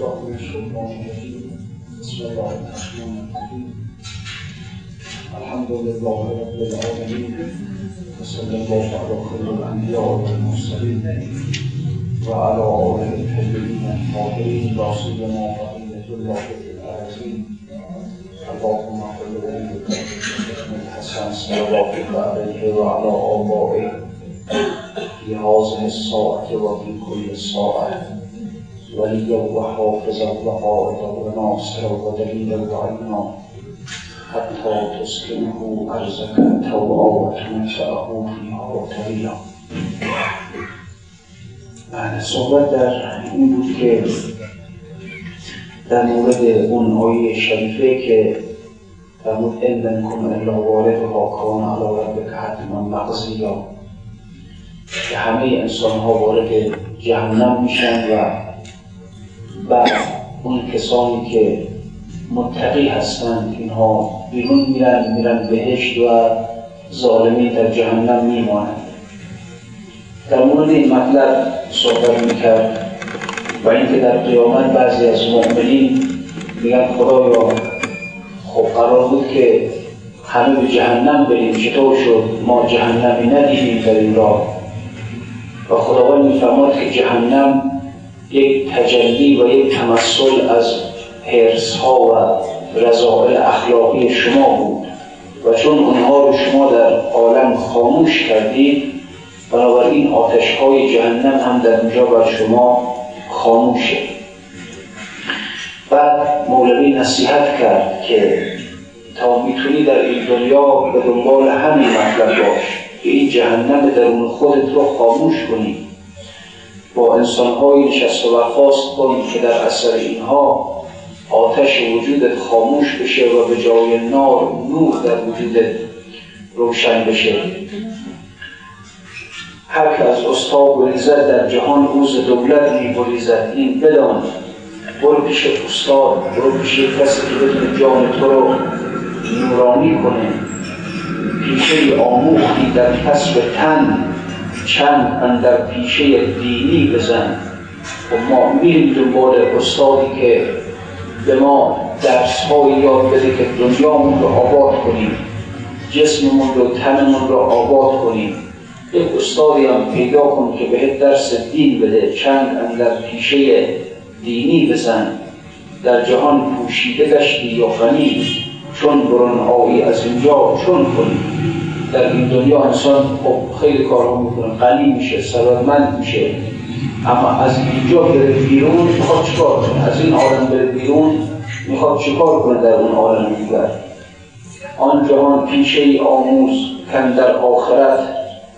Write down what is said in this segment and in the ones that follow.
الله الرحمن الرحیم بسم الله الرحمن الحمد لله رب العالمين وصلى الله على خير الانبياء والمرسلين وعلى اله الطيبين الطاهرين سيما بقيه الله في الارضين اللهم صل وسلم الحسن صلواتك عليه وعلى آبائه في هذه الساعة وفي كل ساعة وليا وحافظا وقائدا وناصرا ودليلا وعينا حتى تسكنه أرزك توعا وتنشأه فيها طويلا بله صحبت در این بود که در مورد اون آیه شریفه که فرمود ان منکم الا واردها کان علی ربک حتما مقضیا. که همه انسان ها وارد جهنم میشن و بعد اون کسانی که متقی هستند اینها بیرون میرن میرن بهشت و ظالمی در جهنم میمانند. در مورد این مطلب صحبت می‌کرد و اینکه در قیامت بعضی از مؤمنین میگن خدایا خب قرار بود که همه به جهنم بریم چطور شد؟ ما جهنمی ندیدیم در این راه. و خداوند میفرماد که جهنم یک تجلی و یک تمثل از حرس ها و رضایل اخلاقی شما بود. و چون اونها رو شما در عالم خاموش کردید بنابراین آتش های جهنم هم در اونجا بر شما خاموشه. بعد مولوی نصیحت کرد که تا می‌تونی در این دنیا به دنبال همین مطلب باش که این جهنم درون خودت رو خاموش کنی. با انسانهایی نشست و برخواست کن که در اثر اینها آتش وجودت خاموش بشه و به جای نار نور در وجودت روشن بشه. هر که از استاد بریزد در جهان روز دولت می بریزد. این بدان. برو پیش استاد برو پیش کسی که بتونه جان تو رو نورانی کنه. پیشه آموختی در کسب تن. چند اندر پیشه دینی بزن. و ما میریم دنبال استادی که به ما درس های یاد بده که دنیامون رو آباد کنیم. جسممون رو تنمون رو آباد کنیم. یک استادی هم پیدا کن که بهت درس دین بده. چند اندر پیشه دینی بزن. در جهان پوشیده گشتی یا غنی چون برون آیی از اینجا چون کنی. در این دنیا انسان خب خیلی کارها می‌کنه غنی میشه ثروتمند میشه. اما از اینجا بره بیرون می‌خواد چیکار کنه؟ از این عالم بره بیرون می‌خواد چیکار کنه در اون عالم دیگر؟ آن جهان پیشه ای آموز کن در آخرت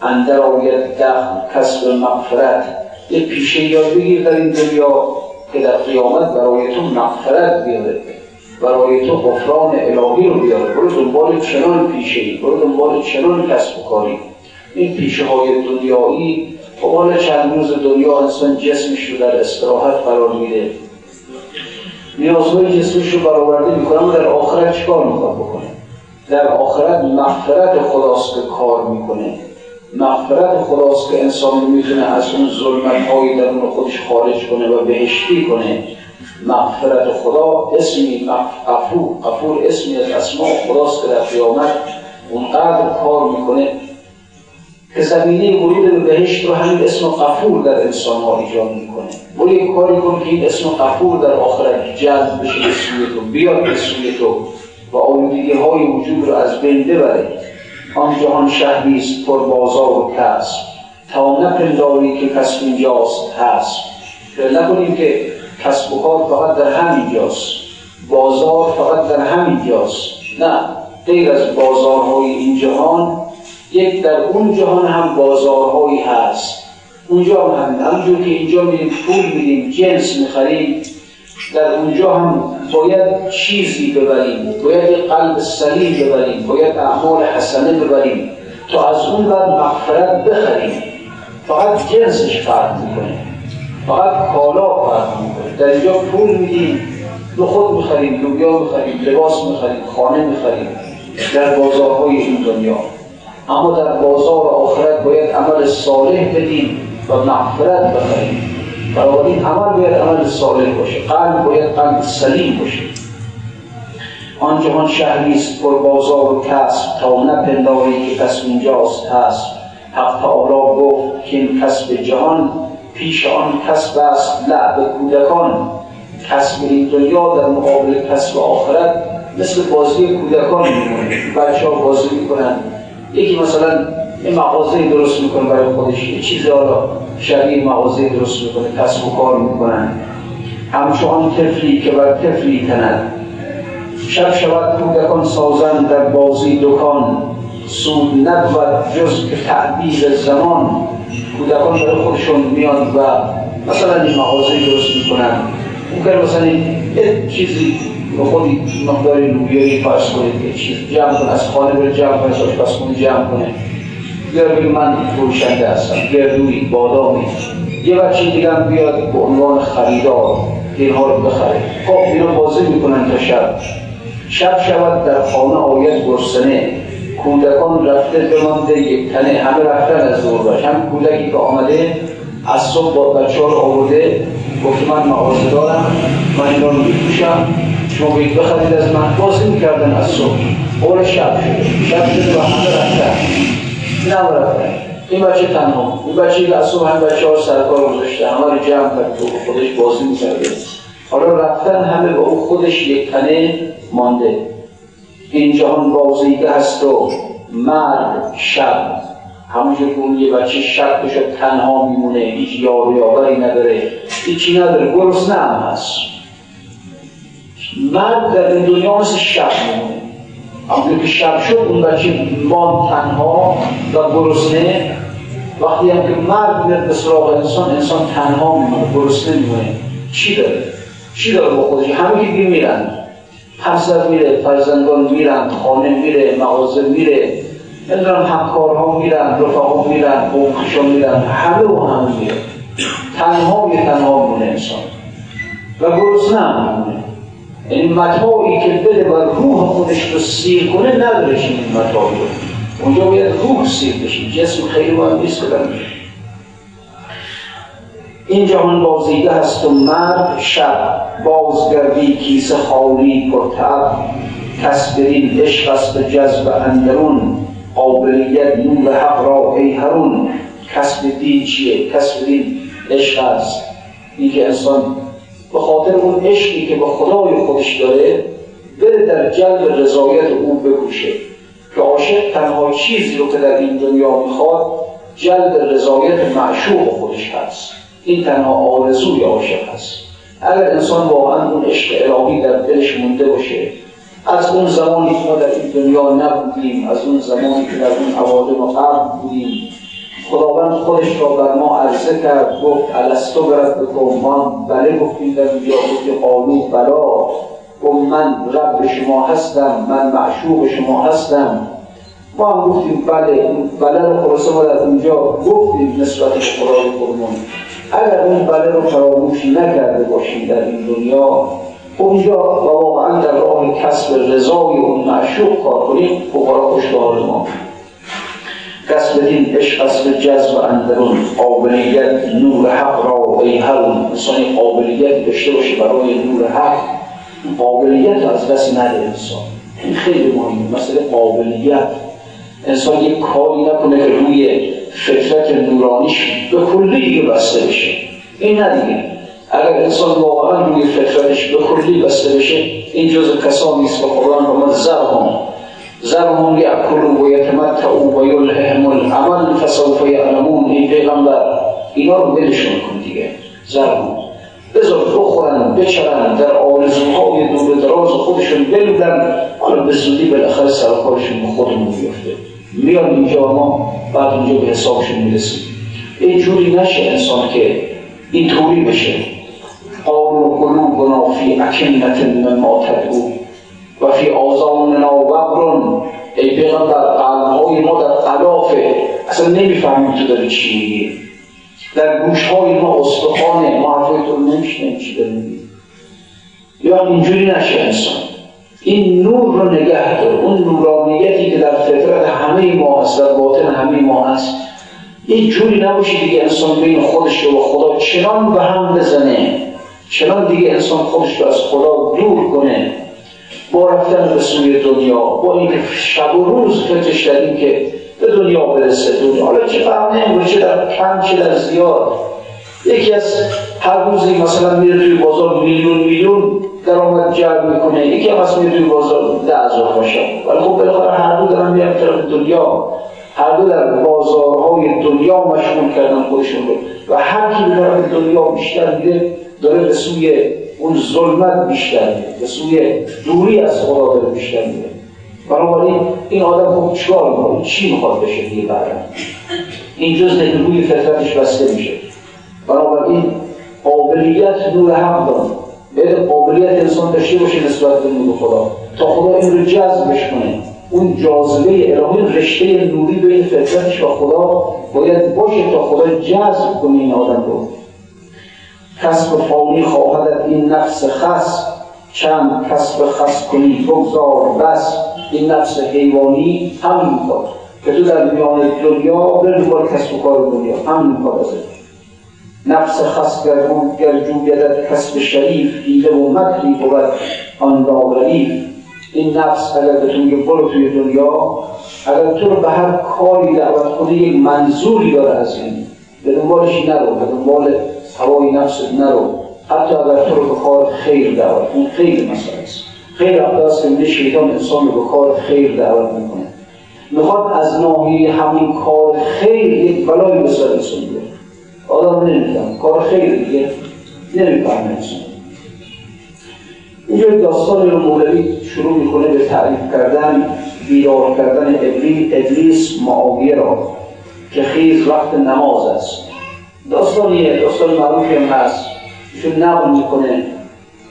اندر آید دخل کسب مغفرت. یه پیشه یاد بگیر در این دنیا که در قیامت برای تو مغفرت بیاره. برای تو غفران الهی رو بیاره. برو دنبال چنان پیشه ای برو دنبال چنان کسب و کاری. این پیشه های دنیایی خب حالا چند روز دنیا انسان جسمش رو در استراحت قرار میده. نیازهای جسمش رو برآورده می‌کنه در آخرت چیکار می‌خواد بکنه؟ در آخرت مغفرت خداست که کار می‌کنه. مغفرت خداست که انسان می‌تونه از اون ظلمت های درون خودش خارج کنه و بهشتی کنه. مغفرت خدا اسمی غفور غفور اسمی از اسماء خداست که در قیامت اونقدر کار می‌کنه. که زمینه ورود به بهشت رو همین اسم غفور در انسان ها ایجاد می‌کنه. برو یک کاری که این اسم غفور در آخرت جذب بشه به سوی تو بیاد به تو و آلودگی های وجود رو از بین ببره. آن جهان شهری است پر بازار و کسب. تا نپنداری که کسب اینجاست هست. نکنیم که کسب و کار فقط در همینجاست بازار فقط در همینجاست نه غیر از بازارهای این جهان یک در اون جهان هم بازارهایی هست. اونجا هم همین. همونجور که اینجا میریم پول میدیم جنس می‌خریم در اونجا هم باید چیزی ببریم. باید قلب سلیم ببریم. باید اعمال حسنه ببریم. تا از اون بعد مغفرت بخریم. فقط جنسش فرق می‌کنه. فقط کالا فرق می‌کنه در اینجا پول میدیم به خود می‌خریم لوبیا می‌خریم لباس می‌خریم خانه می‌خریم در بازارهای این دنیا. اما در بازار آخرت باید عمل صالح بدیم و مغفرت بخریم. بنابراین عمل باید عمل صالح باشه. قلب باید قلب سلیم باشه. آن جهان شهری است پر بازار و کسب. تا نپنداری که کسب اینجاست هست. حق تعالی گفت که این کسب جهان پیش آن کسب است لعب کودکان. کسب دنیا در مقابل کسب آخرت مثل بازی کودکان بچه ها بازی می‌کنن. یکی مثلا این مغازه درست می‌کنه برای خودش. یه چیزی حالا شبیه مغازه درست می‌کنه کسب و کار می‌کنن. همچون تفلی که بر تفلی تند شب شود کودکان سازند در بازی دکان. سود نبود جز که تعبیر زمان. کودکان برای خودشون میان و مثلا این مغازه درست می‌کنن. ممکن مثلا یه چیزی به خودی مقدار لوبیایی فرض کنید یه چیز جمع کنه از خانه بره جمع کنه از آشپزخونه جمع کنه. بیار بگی من فروشنده هستم گردوی بادامی. یه بچه دیگه بیاد به عنوان خریدار اینها رو بخره. خب اینا بازی می‌کنن تا شب. شب شود در خانه آید گرسنه. کودکان رفته بمانده یک تنه. همه رفتن از دور باش. هم کودکی که آمده از صبح با بچه ها آورده گفت من مغازه دارم من اینا رو میپوشم شما بید بخرید از من. بازی می‌کردن از صبح. اول شب شده. شب شده و همه رفتن. نه رفتن. این بچه تنها. این بچه از صبح هم بچه ها سرکار گذاشته همه رو جمع کرد خودش بازی می‌کرده حالا رفتن همه به او خودش یک تنه مانده. این جهان بازیده هست و مرد شب. همونجور که یه بچه شب بشه تنها میمونه هیچ یار یاوری نداره هیچی نداره گرسنه هم هست. مرد در این دنیا مثل شب میمونه. همونجور که شب شد اون بچه مان تنها و گرسنه وقتی هم که مرد میاد به سراغ انسان انسان تنها میمونه گرسنه میمونه چی داره؟ چی داره با خودش؟ همه که میرن. همسر میره فرزندان میرن خانه میره مغازه میره نمی‌دونم همکارها میرن رفقا میرن قومخشا میرن همه و همه میره تنها یه تنها میمونه انسان. و گرسنه هم میمونه. یعنی متاعی که بده و روح خودش رو سیر کنه ندارش این متاعی. اونجا باید روح سیر بشید جسم خیلی باید نیست کنم این جهان بازیده هست و مرد شب بازگردی کیسه خالی پرتب کس برین عشق است به جذب اندرون قابلیت نور حق را ای هرون. کسب دین چیه کسب دین عشق است. این که انسان به خاطر اون عشقی که به خدای خودش داره بره در جلب رضایت او بکوشه. که عاشق تنها چیزی رو که در این دنیا می‌خواد جلب رضایت معشوق خودش هست. این تنها آرزوی عاشق هست اگر انسان واقعا اون عشق الهی در دلش مونده باشه از اون زمانی که ما در این دنیا نبودیم از اون زمانی که در اون عوادم و قبل بودیم خداوند خودش را بر ما عرضه کرد گفت الستو برد بکن ما بله گفتیم در اینجا گفت قالو بلا گفت من رب شما هستم من معشوق شما هستم. ما هم گفتیم بله بله رو خلاصه ما در اونجا. گفتیم نسبت خدای خودمون. اگر اون بله رو فراموش نکرده باشیم در این دنیا اونجا واقعا در راه کسب رضای اون معشوق کار کنیم فقرا خوشدار ما. کسب دین عشق است جذب اندرون. قابلیت نور حق را ای هرون. انسانی قابلیت داشته باشه برای نور حق. قابلیت از دست نده انسان. این خیلی مهمه. مثل قابلیت انسان یک کاری نکنه که روی فطرت نورانیش به کلی دیگه بسته بشه. این نه اگر انسان واقعا روی فطرتش به کلی بسته بشه این جز کسانی است که قرآن به من زرهم زرهم یأکلوا و یتمتعوا و یلههم العمل فسوف یعلمون. این پیغمبر اینا رو دلشون کن دیگه. زرهم بذار بخورن بچرن در آرزوهای دور دراز خودشون بلودن. حالا به زودی بالاخره سرکارشون به خودمون بیفته. میان اینجا ما بعد اونجا به حسابشون می‌رسیم. اینجوری نشه انسان که اینطوری بشه. قالوا قلوبنا فی اکنت مما تدعو و فی آزاننا وبر ای پیغمبر قلبهای ما در قلافه اصلا نمی‌فهمیم تو داری چی میگی. در گوشهای ما استخانه ما حرفای تو نمیشنیم چی داری میگی. یا اینجوری نشه انسان. این نور رو نگه دار. اون نورانیتی که در فطرت همه ما هست در باطن همه ما هست این جوری نباشه دیگه انسان بین خودش و خدا چنان به هم بزنه چنان دیگه انسان خودش رو از خدا دور کنه. با رفتن به سوی دنیا با اینکه شب و روز فکرش در که به دنیا برسه. دنیا حالا چه فرق نمی‌کنه؟ چه در کم چه در زیاد. یکی از هر روزی مثلا میره توی بازار میلیون میلیون درآمد جلب می‌کنه. یکی هم از میره توی بازار ده هزار باشه ولی خب بالاخره هر دو دارن میرن طرف دنیا. هر دو در بازارهای دنیا مشغول کردن خودشون رو. و هر کی به طرف دنیا بیشتر میره داره به سوی اون ظلمت بیشتر میره. به سوی دوری از خدا داره بیشتر میره. بنابراین این آدم خوب چیکار می‌کنه؟ چی می‌خواد بشه دیگه بعدا؟ این جز روی فطرتش بسته میشه. بنابراین قابلیت نور حق داره. باید قابلیت انسان داشته باشه نسبت به نور خدا. تا خدا این رو جذبش کنه. اون جاذبه الهی رشته نوری بین فطرتش و خدا باید باشه تا خدا جذب کنه این آدم رو. کسب فانی خواهد این نفس خس. چند کسب خس کنی بگذار بس. این نفس حیوانی همین کار که تو در میان دنیا بر کسب و کار دنیا همین کار ازت. نفس خس گردون گرجویدت کسب شریف دیده و مکری بود آن لاغریف این نفس اگر به توی برو توی دنیا اگر تو رو به هر کاری دعوت کنه یک منظوری داره از این به دنبالش نرو به دنبال هوای نفست نرو. حتی اگر تو رو به کار خیر دعوت این خیر مسئله است. خیر است که شیطان انسان رو به کار خیر دعوت می‌کنه می‌خواد از ناحیه همین کار خیر یک بلایی به بیاره آدم نمی‌دونم کار خیر دیگه. نمی‌فهمه انسان اینجا داستانی رو مولوی شروع می‌کنه به تعریف کردن بیدار کردن ابلیس, معاویه را که خیز وقت نماز است. داستانیه داستان معروفی هم هست. ایشون نقل می‌کنه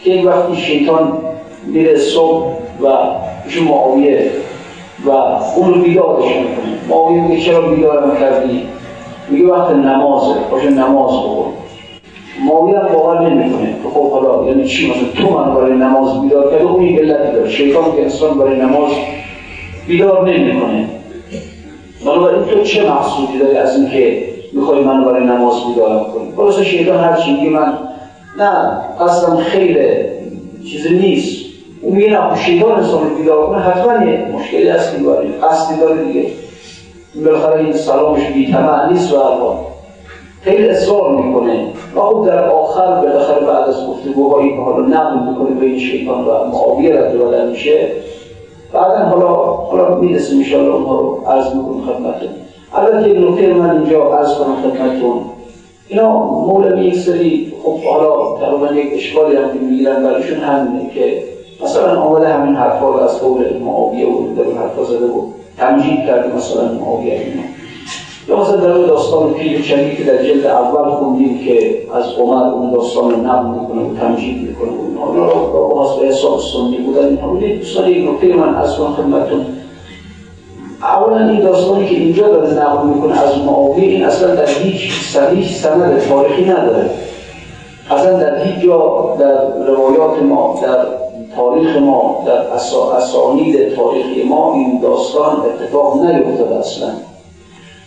که یک وقتی شیطان میره صبح و ایشون معاویه و اون رو بیدارش می‌کنه. معاویه میگه چرا بیدارم کردی؟ میگه وقت نمازه باشه نماز بخور معاویه هم باور نمی‌کنه که خب حالا یعنی چی؟ مثلا تو من برای نماز بیدار کرده اون یک علتی داره. شیطان که انسان برای نماز بیدار نمی‌کنه. بنابراین تو چه مقصودی داری از اینکه می‌خوای من برای نماز بیدارم کنی خلاص شیطان هر چی میگه من نه اصلا خیره چیزی نیست. اون میگه نه شیطان انسان بیدار کنه حتما یه مشکلی هست که برای قصدی داره دیگه. بالاخره این سلامش بی نیست و الان خیلی اصرار می‌کنه. و خب در آخر بالاخره بعد از گفتگوهایی که حالا نقل می‌کنه بین شیطان و معاویه رد میشه. بعدا حالا حالا می‌رسیم ان اونها رو عرض می‌کنم خدمتتون. البته یک نکته من اینجا عرض کنم خدمتتون. اینا مولوی یک سری خب حالا تقریبا یک اشکالی هم که می‌گیرن برایشون همینه که مثلا آمده همین حرفا رو از قول معاویه و در حرفا زده و تمجید کرده مثلا معاویه اینا. یا مثلا در اون داستان پیر چنگی که در جلد اول خوندیم که از عمر اون داستان رو نقل می‌کنه و تمجید می‌کنه و اینا. رو با به حساب سنی بودن اینها دوستان یک نکته من از خدمتتون اولا این داستانی که اینجا داره نقل می‌کنه از معاویه این اصلا در هیچ صحیح سند تاریخی نداره. اصلا در هیچ جا در روایات ما در تاریخ ما در اسانید تاریخی ما این داستان اتفاق نیفتاده اصلا.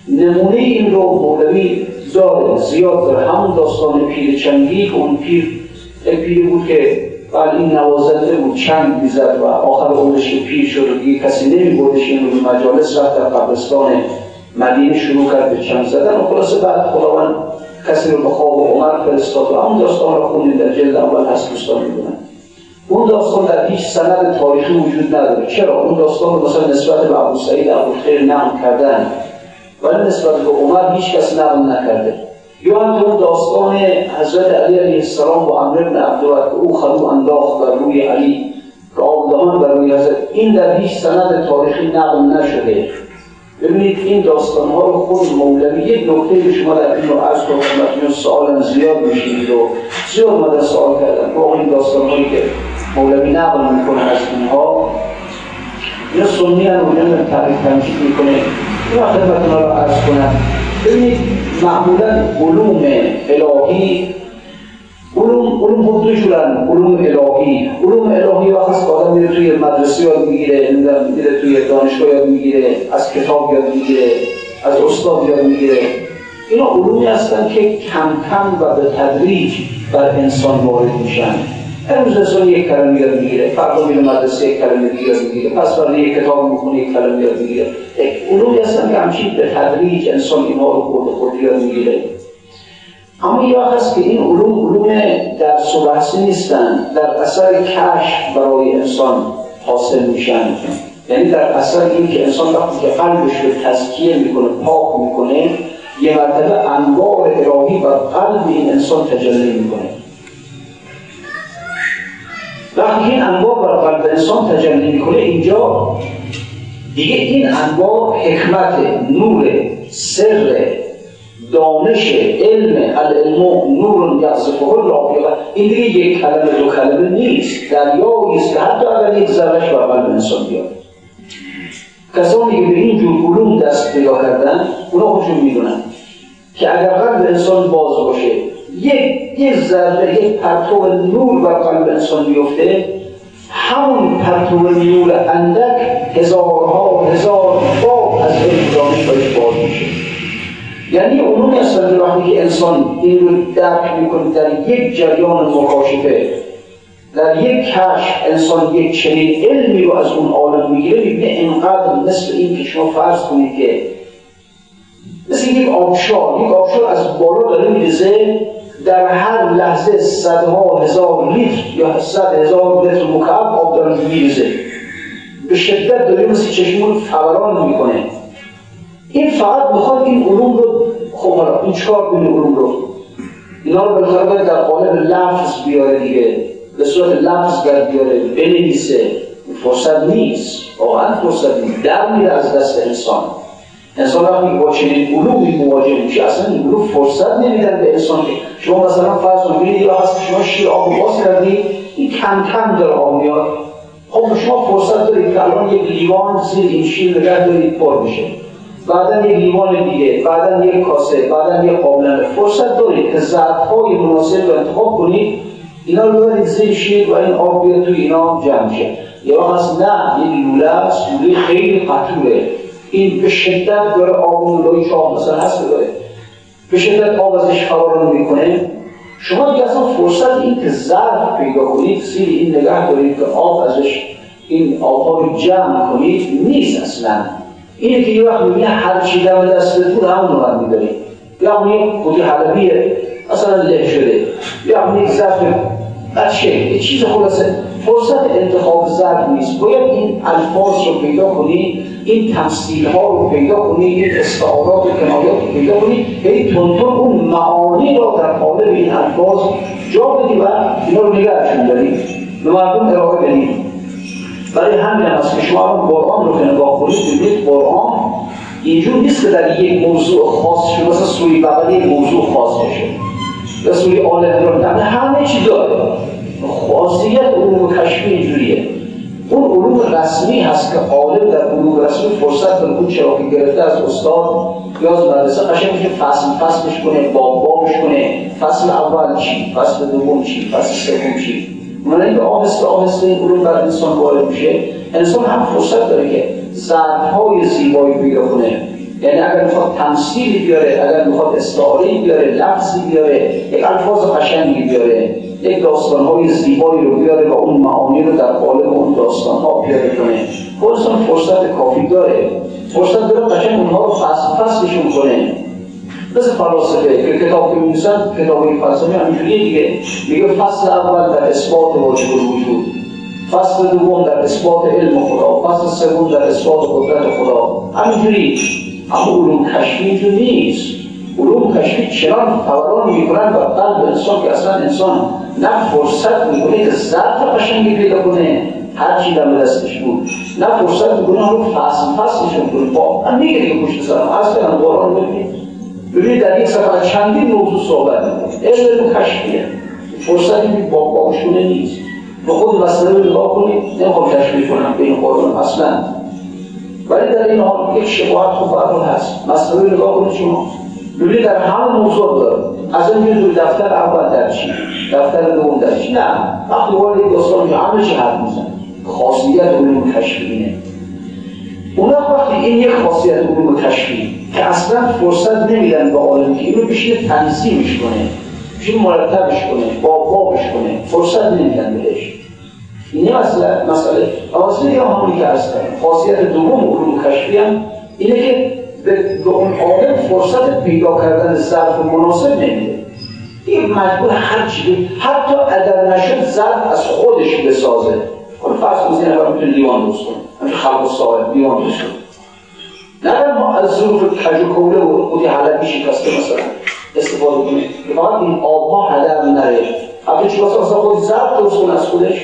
نمونه این رو مولوی داره زیاد داره همون داستان پیر چنگی که اون پیر پیر بود که بعد این نوازنده بود چند می‌زد و آخر عمرش پیر شد و کسی نمیبردش این رو مجالس رفت در قبرستان مدینه شروع کرد به چند زدن و خلاصه بعد خداوند کسی رو به خواب عمر فرستاد و همون داستان رو خوندیم در جلد اول هست دوستان اون داستان در هیچ سند تاریخی وجود نداره. چرا؟ اون داستان رو مثلا نسبت به ابو سعید خیر نقل کردن. ولی نسبت به عمر هیچ کس نقل نکرده. یا هم اون داستان حضرت علی علیه السلام با امر ابن عبدالله او خلو انداخت بر روی علی که آبدهان بر روی حضرت این در هیچ سند تاریخی نقل نشده. ببینید این داستان ها رو خود مولوی یک نکته شما در این رو عرض کنم سوال زیاد میشید و زیاد مدر سوال کردن. با این داستان هایی که مولوی نقل می‌کنه از اینها یا سنی هم رو تعریف تمشید می‌کنه. این خدمتون رو عرض کنم. ببینید معمولا علوم الهی علوم علوم خود شدن علوم الهی. علوم الهی وقت که آدم میره توی مدرسه یاد می‌گیره میره توی دانشگاه یاد می‌گیره از کتاب یاد می‌گیره از استاد یاد می‌گیره. اینا علومی هستن که کم کم و به تدریج بر انسان وارد میشن. امروز یک کلمه یاد می‌گیره فردا میره مدرسه یک دیگه یاد می‌گیره پس فردا یک کتاب می‌خونه یک کلمه یاد می‌گیره. علومی هستن که همچین به تدریج انسان اینها رو خود خود یاد می‌گیره. اما وقت هست که این علوم علوم در و نیستن در اثر کشف برای انسان حاصل میشن. یعنی در اثر این که انسان وقتی که قلبش رو تزکیه می‌کنه پاک می‌کنه یه مرتبه انوار الهی بر قلب این انسان تجلی می‌کنه. وقتی این انوار بر قلب انسان تجلی می‌کنه اینجا دیگه این انوار حکمت نور سر دانش علم العلم نور یعظفه الله این دیگه یک کلمه دو کلمه نیست. دریایی است که حتی اگر یک ذرهش بر قلب انسان بیاد. کسانی که به این جور علوم دست پیدا کردن اونا خودشون می‌دونن که اگر قلب انسان باز باشه یک یه ذره یک پرتو نور بر قلب انسان بیفته. همون پرتو نور اندک هزارها هزار باب از علم دانش باز میشه. یعنی علوم هستن وقتی که انسان این رو درک می‌کنه در یک جریان مکاشفه در یک کشف انسان یک چنین علمی رو از اون عالم می‌گیره. می‌بینه اینقدر مثل این که شما فرض کنید که مثل یک آبشار یک آبشار از بالا داره میرزه در هر لحظه صدها هزار لیتر یا صد هزار لیتر مکعب آب داره میریزه. به شدت داره مثل چشمون فوران می‌کنه. این فقط می‌خواد این علوم رو خب این چکار کنه علوم رو. اینا رو باید در قالب لفظ بیاره دیگه. به صورت لفظ در بیاره بنویسه. فرصت نیست. واقعا فرصت نیست. در میره از دست انسان. انسان وقتی با چنین علومی مواجه میشه اصلا این علوم فرصت نمیدن به انسان. که شما مثلا فرض کنید یا هست شما شیر آب باز کردی این کم کم داره آب میاد. خب شما فرصت دارید که الان یک لیوان زیر این شیر نگه دارید پر بشه بعدا یک لیوان دیگه بعدا یک کاسه بعدا یک قابلمه. فرصت دارید که ظرفهای مناسب رو انتخاب کنید. اینا رو ببرید زیر شیر و این آب بیاد توی اینا جمع شه یا هست نه یک لوله است لوله خیلی قطوره این به شدت داره آب لوله شاه مثلا هست داره. به شدت آب ازش فوران می‌کنه. شما دیگه اصلا فرصت این که ظرف پیدا کنید زیر این نگه دارید که آب ازش این آبها رو جمع کنید نیست اصلا. اینه که یه وقت می‌بینه هر چی دم دست بود همون رو میدارید یا اون یک خودی حلبیه اصلا له شده یا اون یک ظرف بچه یه چیز خلاصه. فرصت انتخاب زرد نیست. باید این الفاظ رو پیدا کنی این تمثیل ها رو پیدا کنی این استعارات و کنایات رو پیدا کنی. هی تونتون اون معانی را در قالب این الفاظ جا بدی و اینا رو نگرشون داری. به مردم ارائه بدی. برای همین هست که شما هم قرآن رو که نگاه کنید ببینید قرآن اینجور نیست که در یک موضوع خاص شده مثلا سوی بغل یک موضوع خاص بشه. یا سوی آل عمران. همه چی داره. خاصیت علوم کشفی اینجوریه. اون علوم رسمی هست که عالم در علوم رسمی فرصت به چرا که گرفته از استاد یا از مدرسه قشنگ میشه فصل فصلش کنه باب بابش کنه. فصل اول چی؟ فصل دوم چی؟ فصل سوم چی؟ من اینکه آهسته آهسته این علوم بر انسان وارد میشه. انسان هم فرصت داره که ضربهای زیبایی پیدا کنه. یعنی اگر می‌خواد تمثیلی بیاره اگر می‌خواد استعاری بیاره لفظی بیاره یک الفاظ قشنگی بیاره یک داستانهای زیبایی رو بیاره و اون معانی رو در قالب اون داستانها بیاره کنه. خودشون فرصت کافی داره. فرصت داره قشنگ اونها رو فصل فصلشون کنه. مثل فلاسفه که کتاب که می‌نویسن کتابی فلسفه همینجوریه دیگه. میگه فصل اول در اثبات واجب الوجود. فصل دوم در اثبات علم خدا. فصل سوم در اثبات قدرت خدا. همینجوری. اما علوم کشفی اینجور نیست. علوم کشفی چنان فوران می‌کنن و قلب انسان که اصلا انسان نه فرصت می‌کنه که ظرف قشنگی پیدا کنه. هر چی دم دستش بود. نه فرصت می‌کنه رو فصل فصلشون کنه. با من میگه دیگه پشت سرم از کنم قرآن ببینید. ببینید در یک سفر چندین موضوع صحبت می‌کنه علم کشفیه. فرصتی که با باشونه نیست. به خود مسئله رو نگاه کنید. نمی‌خوام تشریح کنم بین قرآن اصلا. ولی در این حال یک شباهت خوب هست. مسئله رو نگاه کنید شما. ببینید در همه موضوع داره این می‌دونی دفتر اول در چی دفتر دوم در چی نه وقتی وارد داستان همه چی حرف میزن خاصیت علوم کشفی اینه اون وقتی این یک خاصیت علوم کشفی که اصلا فرصت نمیدن به عالم که اینو بشینه تنظیمش کنه بشینه مرتبش کنه بابش کنه. فرصت نمیدن بهش. اینه مسئله مسئله آسلی یا همونی که از خاصیت دوم علوم کشفی هم اینه که به اون عالم فرصت پیدا کردن ظرف مناسب نمیده. این مجبور هر چیزی حتی اگر نشد ظرف از خودش بسازه. حالا فرض کنید نفر می‌تونه لیوان درست کنه. همین خلق صاحب لیوان درست کنه. نه ما از ظروف کج و خودی حلبی شکسته مثلا استفاده کنه. که فقط این آبها هدر نره. حتی چی واسه مثلا خودی ظرف درست کنه از خودش؟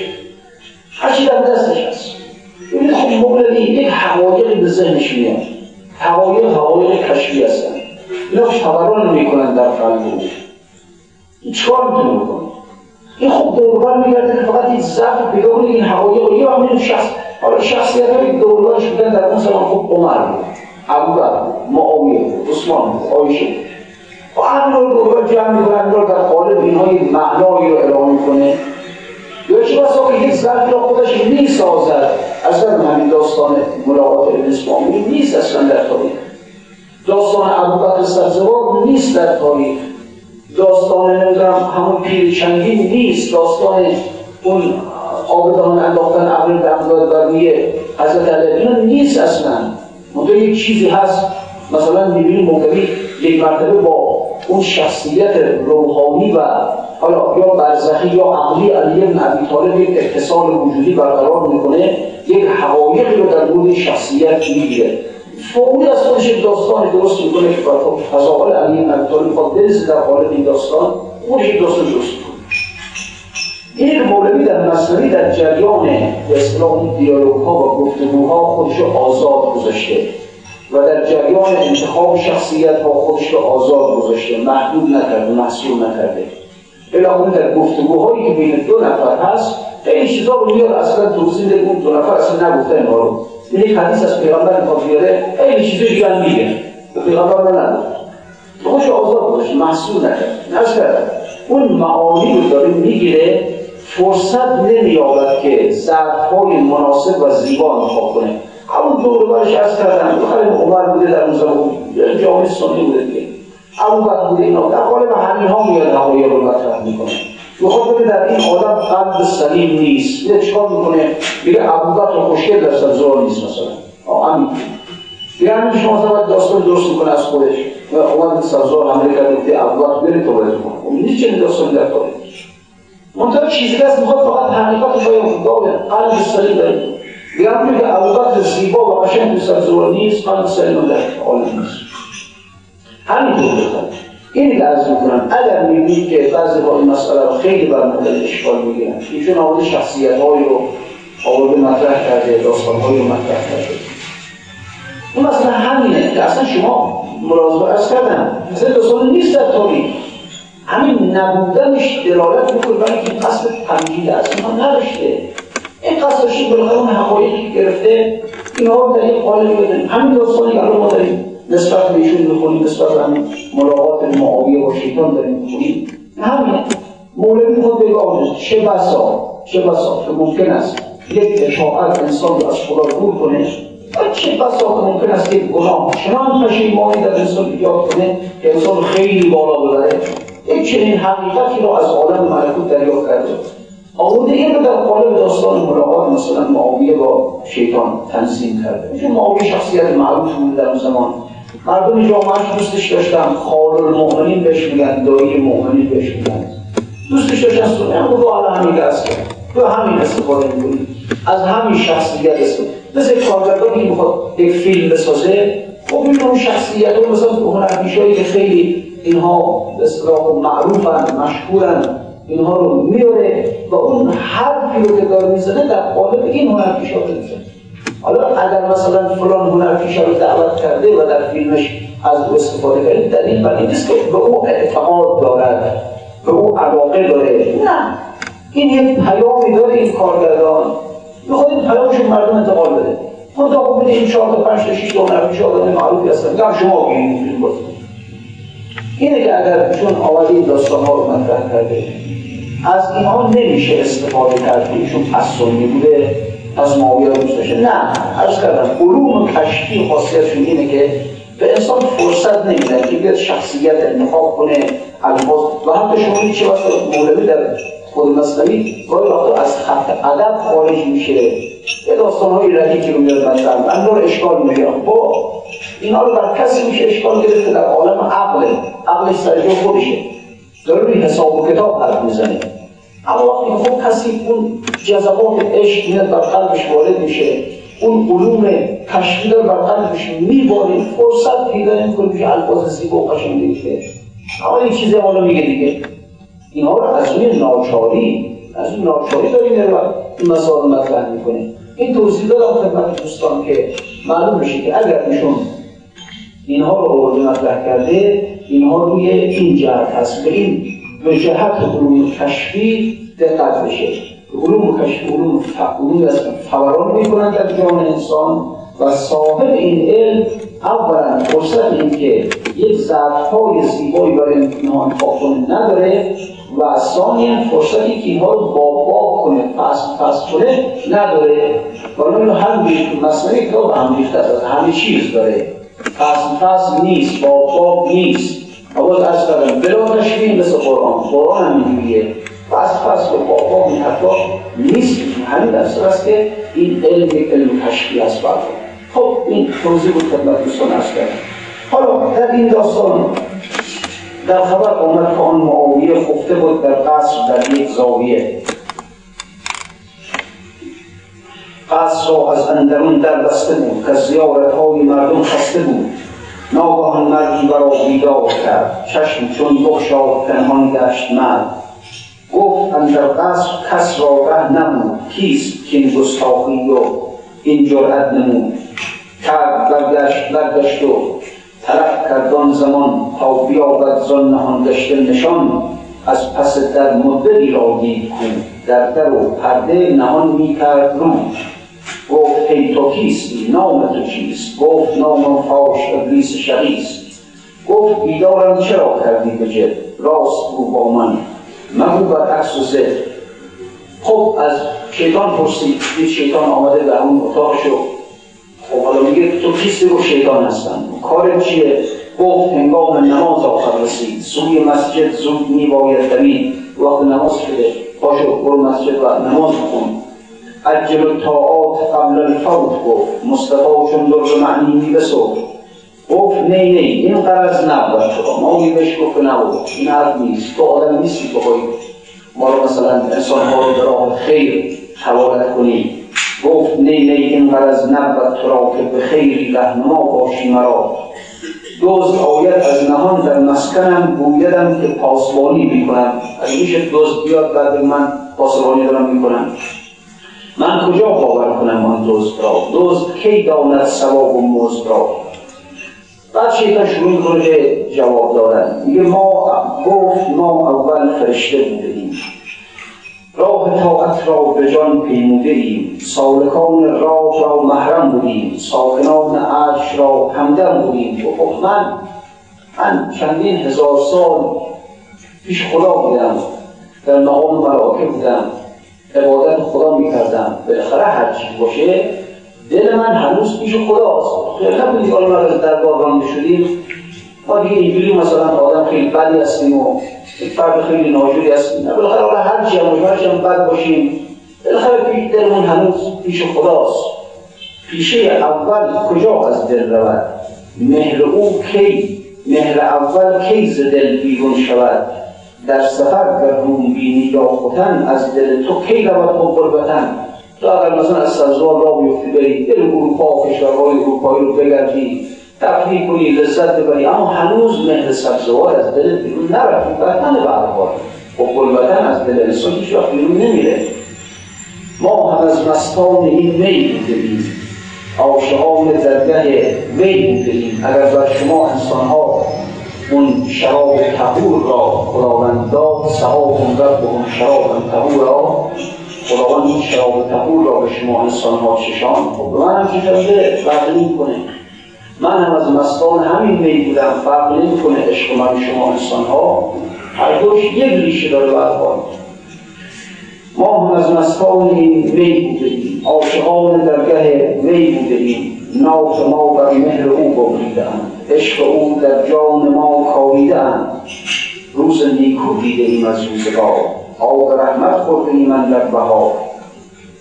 هرچی در دستش هست. ببینید خب مولوی یک حقایقی به ذهنش میاد. حقایق حقایق کشفی هستن. اینا تورن می‌کنن در قلب او این چکار می‌تونه بکنه؟ این خب دوربر میگرده که فقط این ضعف پیدا کنه این حقایق یه وقت شخص حالا شخصیت های دوربرش بودن در اون زمان خب عمر بود ابوبکر معاویه عثمان عایشه. و همین رو دوربر جمع می‌کنن در قالب اینها معنایی رو اعلام می‌کنه. چه بسا که یک ظرفی را خودش می‌سازد. اصلا همین داستان ملاقات اسماعیل نیست اصلا در تاریخ. داستان ابوبکر سبزوار نیست در تاریخ. داستان نمی‌دونم همون پیر چنگین نیست. داستان اون آبدان انداختن ابر بغداد بر روی حضرت علی نیست اصلا. منتها یک چیزی هست. مثلا می‌بینیم موقعی یک مرتبه با اون شخصیت روحانی و حالا یا برزخی یا عقلی علی بن ابی طالب یک اتصال وجودی برقرار می‌کنه یک حقایقی رو در مورد شخصیت می‌گیره. فوری از خودش یک داستان درست می‌کنه که فضائل علی بن ابی طالب خود در قالب این داستان اون یک داستان درست این مولوی در مصنوی در جریان به اصطلاح دیالوگ ها و گفتگوها خودش آزاد گذاشته و در جریان انتخاب شخصیت ها خودش رو آزاد گذاشته. محدود نکرده محصول نکرده. اون در گفتگوهایی که بین دو نفر هست این چیزا رو میاد اصلا توضیح اون دو نفر اصلا نگفته اینها رو. یک حدیث از پیغمبر می‌خواد بیاره این چیزا دیگه میگه. به پیغمبر رو نگفت خوش آزاد گذاشته محصول نکرده نشکرده اون معانی رو داره می‌گیره فرصت نمیابد که ظرفهای مناسب و زیبا انتخاب کنه. همون دور برش از کردن خیلی عمر بوده در اون زمان جامعه سنی بوده دیگه. ابو بکر بوده اینا. در قالب همین ها میاد هوایی رو مطرح می‌کنه می‌خواد بگه در این آدم قلب سلیم نیست. یه چکار می‌کنه؟ میگه ابو بکر خوشگل در سبزوار نیست مثلا. همین. دیگه همین شما مثلا داستان درست می‌کنه از خودش. و اومد سبزوار حمله کرده گفته ابو بکر بری تو باید کن نیست چنین داستانی در تاریخ منتها چیزی هست می‌خواد فقط حقیقت رو بیان قلب سلیم داره. دیگه همین که ابوبکر زیبا و قشنگ تو سبزوار نیست قلب سلیم در عالم نیست. همینطور بخواد این عرض می‌کنم اگر می‌بینید که بعضی با این مسئله رو خیلی بر مدل اشکال می‌گیرن ایشون آورده شخصیت هایی رو آورده مطرح کرده داستان هایی رو مطرح کرده. اون مثلا همینه که اصلا شما ملاحظه ارز کردم. مثلا داستان نیست در تاریخ همین نبودنش دلالت می‌کنه برای اینکه قصد تمجید از اینها نداشته. این قصدشی بالاخره اون حقایقی گرفته اینها رو در این قالب بدن همین داستانی که ما داریم. نسبت به ایشون می‌خونیم نسبت به ملاقات معاویه با شیطان داریم می‌خونیم همینه مولوی خود بگاه چه بسا چه بسا که ممکن است یک اشاعت انسان رو از خدا دور کنه. و چه بسا که ممکن است یک گناه چنان پشیمانی در انسان ایجاد کنه که انسان خیلی بالا ببره. یک چنین حقیقتی رو از عالم ملکوت دریافت کرده. آورده این رو در قالب داستان ملاقات مثلا معاویه با شیطان تنظیم کرده. چون معاویه شخصیت معروف بود در اون زمان. مردم جامعهش دوستش داشتن. خال المؤمنین بهش میگن دایی مؤمنین بهش میگن. دوستش داشتن سنه هم رو حالا همین دست کرد. تو همین استفاده می‌کنی. از همین شخصیت استفاده. مثل کارگردانی می‌خواد یک فیلم بسازه خب این اون شخصیت ها مثلا هنرپیشایی که خیلی اینها اصطلاح معروفن مشهورن اینها رو میاره و اون حرفی رو که داره می‌زنه در قالب این هنرپیشا رو می‌زنه. حالا اگر مثلا فلان هنرپیشه رو دعوت کرده و در فیلمش از او استفاده کرده دلیل بر این نیست که به او اعتقاد دارد به او علاقه داره نه. این یک پیامی داره این کارگردان. می‌خواد این پیامش مردم انتقال بده. خود خب بده این چهار تا پنج تا شیش تا هنرپیشه آدم معروفی هستن. گم شما بگیرید فیلم اینه که اگر چون آوازی این داستان ها رو مطرح کرده از اینها نمیشه استفاده کرد که ایشون بوده. پس معاویه رو دوست داشته نه عرض کردم علوم کشفی خاصیتشون اینه که به انسان فرصت نمیدن که بیاد شخصیت انتخاب کنه الفاظ و حتی شما چه وقت مولوی در خود مصنوی گاهی وقتا از خط ادب خارج میشه. یه داستان های ردی که رو میاد مطلب اما رو اشکال می‌گیرم با اینا رو بر کسی میشه اشکال گرفته در عالم عقل. عقلش سر جا خودشه. داره روی حساب و کتاب حرف می‌زنه. اما وقتی خب کسی اون جذبات عشق میاد بر قلبش وارد میشه اون علوم کشفی بر قلبش میباره فرصت پیدا نمی‌کنه که الفاظ زیبا و قشنگ میگه اما این چیزی حالا میگه دیگه. اینها رو از روی ناچاری از این ناچاری داری میره این مسائل مطرح می‌کنه. این توضیح دادم خدمت دوستان که معلوم بشه که اگر ایشون اینها رو آورده مطرح کرده اینها روی این جهت هست. به این به جهت علوم کشفی دقت بشه. علوم کشفی علوم علوم فوران می‌کنن در جان انسان و صاحب این علم اولا فرصت این که یک ظرفهای زیبایی برای امتحان کنه نداره و ثانیا فرصتی که اینها رو باب کنه پس پس کنه نداره. حالا اینو هم مصنوی کتاب هم ریخته از همه چیز داره. پس پس نیست باب نیست. باز از کردم بلا تشبیه مثل قرآن قرآن هم اینجوریه پس پس به باب این حتی نیست همین اصل است که این علم یک علم تشبیه است برده خب این توضیح بود خدمت دوستان از کردم حالا در این داستان در خبر آمد که آن معاویه خفته بود در قصر در یک زاویه قصر را از اندرون در بسته بود که زیارت های مردم خسته بود ناگهان مردی برا بیدار کرد. چشم چون بخشاد پنهان گشت مرد. گفت اندر قصر کس را ره نمود. کیست که این گستاخی و این جرأت نمود؟ کرد برگشت برگشت و طلب کرد زمان. تا بیابد زان نهان گشته نشان. از پس در مدلی را دید در در و پرده نهان می کرد رو گفت ای تو کیستی نام تو چیست؟ گفت نام فاش ابلیس شقیست گفت بیدارم چرا کردی به جد؟ راست او با من. مگو بر عکس و زد. خب از شیطان پرسید. دید شیطان آمده به اون اتاقشو خب حالا میگه تو کیستی رو شیطان هستن. کار چیه؟ گفت هنگام نماز آخر رسید. سوی مسجد زود میباید دوید وقت نماز شده. پاشو برو مسجد و نماز بخون. عجل الطاعات قبل الفوت گفت. مصطفی چون در معنی بسو گفت نه نه این قرض نبود. شما ما می بهش گفت نبود. این حرف نیست. تو آدم نیستی که بخوای ما رو مثلا انسان ها رو خیر حوالت کنی گفت نه نه این قرض نبود. تو را که به خیری رهنما باشی مرا. دوز آید از نهان در مسکنم. گویدم که پاسبانی می‌کنم. اگه میشه دوز بیاد بعد من پاسبانی دارم می‌کنم. من کجا باور کنم آن دوست را؟ دوست کی داند ثواب و مزد را؟ بعد شیطان شروع می‌کنه جواب دادن. میگه ما گفت ما اول فرشته بوده ایم راه طاعت را به جان پیموده ایم سالکان راه را محرم بودیم. ساکنان عرش را همدم بودیم. و خب من من چندین هزار سال پیش خدا بودم. در مقام مراکه بودم. عبادت خدا می‌کردم. بالاخره هر چی باشه دل من هنوز پیش خداست. خیلی نبودی حالا ما در دربار رانده شدیم ما دیگه اینجوری مثلا آدم خیلی بدی هستیم و فرد خیلی ناجوری هستیم. نه بالاخره حالا هر چی هم هم بد باشیم بالاخره پیش دلمون هنوز پیش خداست. پیشه اول کجا از دل رود؟ مهر او کی؟ مهر اول کی ز دل بیرون شود؟ در سفر بینی یا خوتن از دل تو کی رود خود قربتن تو اگر مثلا از سبزوار را بیفتی بری دل اروپا کشورهای اروپایی رو بگردی تفریح کنی لذت ببری اما هنوز مهر سبزوار از دل بیرون نرفت. وطن بربار خب قربتن از دل انسان هیچ وقت بیرون نمیره. ما هم از مستان این می بودیم عاشقان درگه می بودیم اگر بر شما انسان ها اون شراب تهور را خداوند داد سهاب رب اون شراب تهور را خداوند این شراب تهور را به شما انسان ها چشان خب من هم چشانده فرق نمی کنه من هم از مستان همین می بودم. فرق نمی کنه عشق من شما انسان ها. هر دوش یک ریشه داره بربان ما هم از مستان می بودیم عاشقان درگه می بودیم ناف ما بر مهر او بگریدند عشق او در جان ما کاویدند روز نیکو دیده ایم از روزگار. آب رحمت خورده ایم در بهار.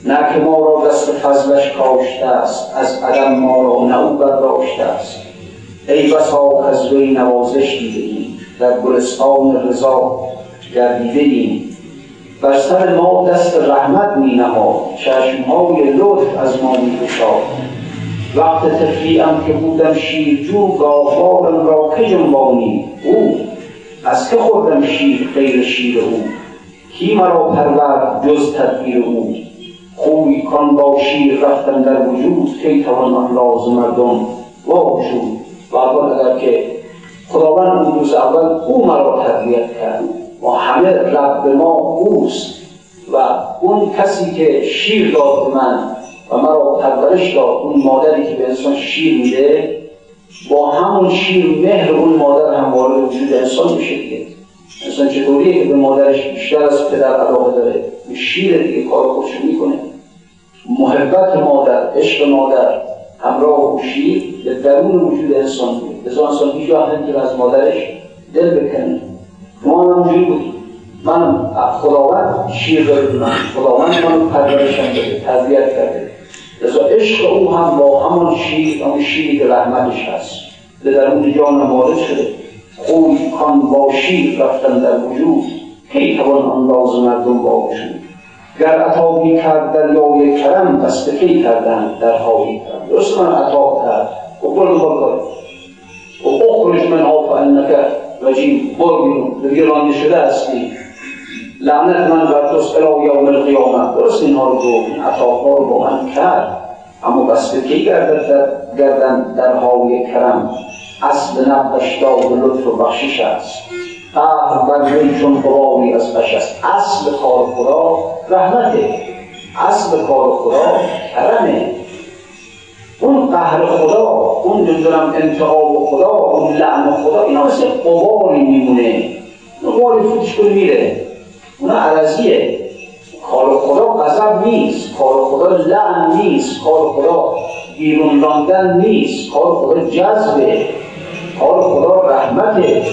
نه که ما را دست فضلش کاشته است از عدم ما را نه او برداشته است. ای بسا از وی نوازش دیده ایم در گلستان رضا گردیده ایم بر سر ما دست رحمت می نهاد چشمهای لطف از ما می وقت تفریعم که بودم شیرجو گاهوارم را که جنبانی او. از که خوردم شیر غیر شیر او؟ کی مرا پرورد جز تدبیر او؟ خوی کان با شیر رفتن در وجود کی توان آن راز مردم واگشود و اگر که خداوند اون روز اول او مرا تربیت کرد و همه رب ما اوست و اون کسی که شیر داد من و مرا پرورش داد اون مادری که به انسان شیر میده با همون شیر مهر اون مادر هم وارد وجود انسان میشه دیگه. انسان چطوریه که به مادرش بیشتر از پدر علاقه داره؟ به شیر دیگه کار خودش می‌کنه. محبت مادر عشق مادر همراه و شیر به درون وجود انسان میده. لذا انسان هیچ وقت از مادرش دل بکنه. ما هم بودیم من خداوند شیر داره من خداوند من پرورشم داده تربیت کرده. لذا عشق او هم با همان شیر همون شیری که رحمتش هست. به درون جان وارد شده خوی کان با شیر رفتن در وجود کی توان انداز مردم با وجود؟ گر عطا می کرد دریای کرم پس به کی کردن درهایی کرم؟ درست من عطا کرد. و قل بکر و اخرج من آف انک رجیم. بیرون. گرانده شده هستی. لعنت من بر توست الی یوم القیامت. درست اینها رو گفت. عطاها رو با من کرد. اما بس به کی گردد گردن در حاوی کرم؟ اصل نقدش داد لطف و بخشش است. قهر بر چون قراری از بش است. اصل کار خدا رحمته. اصل کار خدا کرمه. اون قهر خدا اون نمی‌دونم انتقام خدا اون لعن خدا اینا مثل قباری میمونه. قباری فوتش کنه میره. اونا عرضیه کار خدا غضب نیست. کار خدا لعن نیست. کار خدا بیرون راندن نیست. کار خدا جذبه. کار خدا رحمته.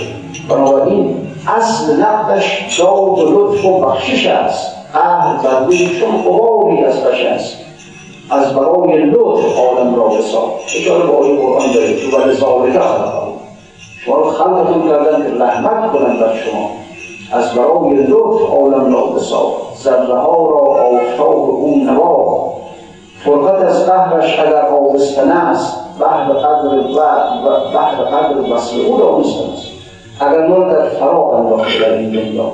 بنابراین اصل نقدش داد و لطف و بخشش است. قهر بر چون قباری از بش است. از برای لطف عالم را بساد اشاره با این قرآن داره تو بل ذالک خلقهم شما خلقتون کردن که رحمت کنند بر شما. از برای لطف عالم را بساد ذره ها را آفتاب او نوا فرقت از قهرش اگر آبستن است بحر قدر و بحر قدر وصل او دانستن است. اگر ما در فراغ انداخته در این دنیا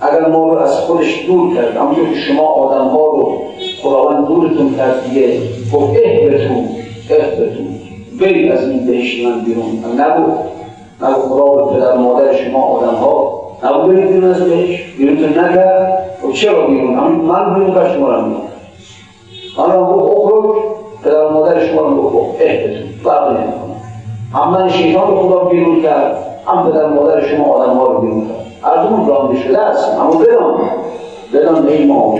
اگر ما رو از خودش دور کرد همونطور که شما آدم ها رو خداوند دورتون کرد دیگه گفت اه بتون اه بتون برید از این بهشت من بیرون. نبود. نبود. خدا به پدر مادر شما آدم ها نبود برید بیرون از بهشت بیرونتون نکرد و چرا بیرون من بیرون کرد شما رو میرون من رو گفت اخرج پدر مادر شما رو گفت اه بتون فرق نمی‌کنه هم من شیطان رو خدا بیرون کرد هم پدر مادر شما آدم ها رو بیرون کرد از اون رانده شده است اما بدان بدان به ما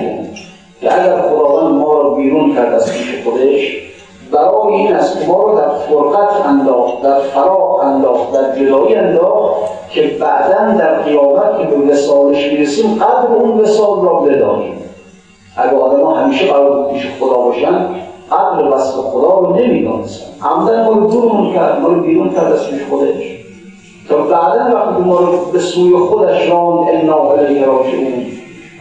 که اگر خداوند ما را بیرون کرد از پیش خودش برای این است که ما را در فرقت انداخت در فراق انداخت در جدایی انداخت که بعدا در قیامت که به وسالش می‌رسیم قدر اون وسال را بدانیم. اگر آدم ها همیشه قرار پیش خدا باشن قدر وصف خدا رو نمی‌دانستن. عمدن ما رو دورمون کرد ما رو بیرون کرد از پیش خودش. تا بعدا وقتی ما رو به سوی خودش ران انا الیه راجعون.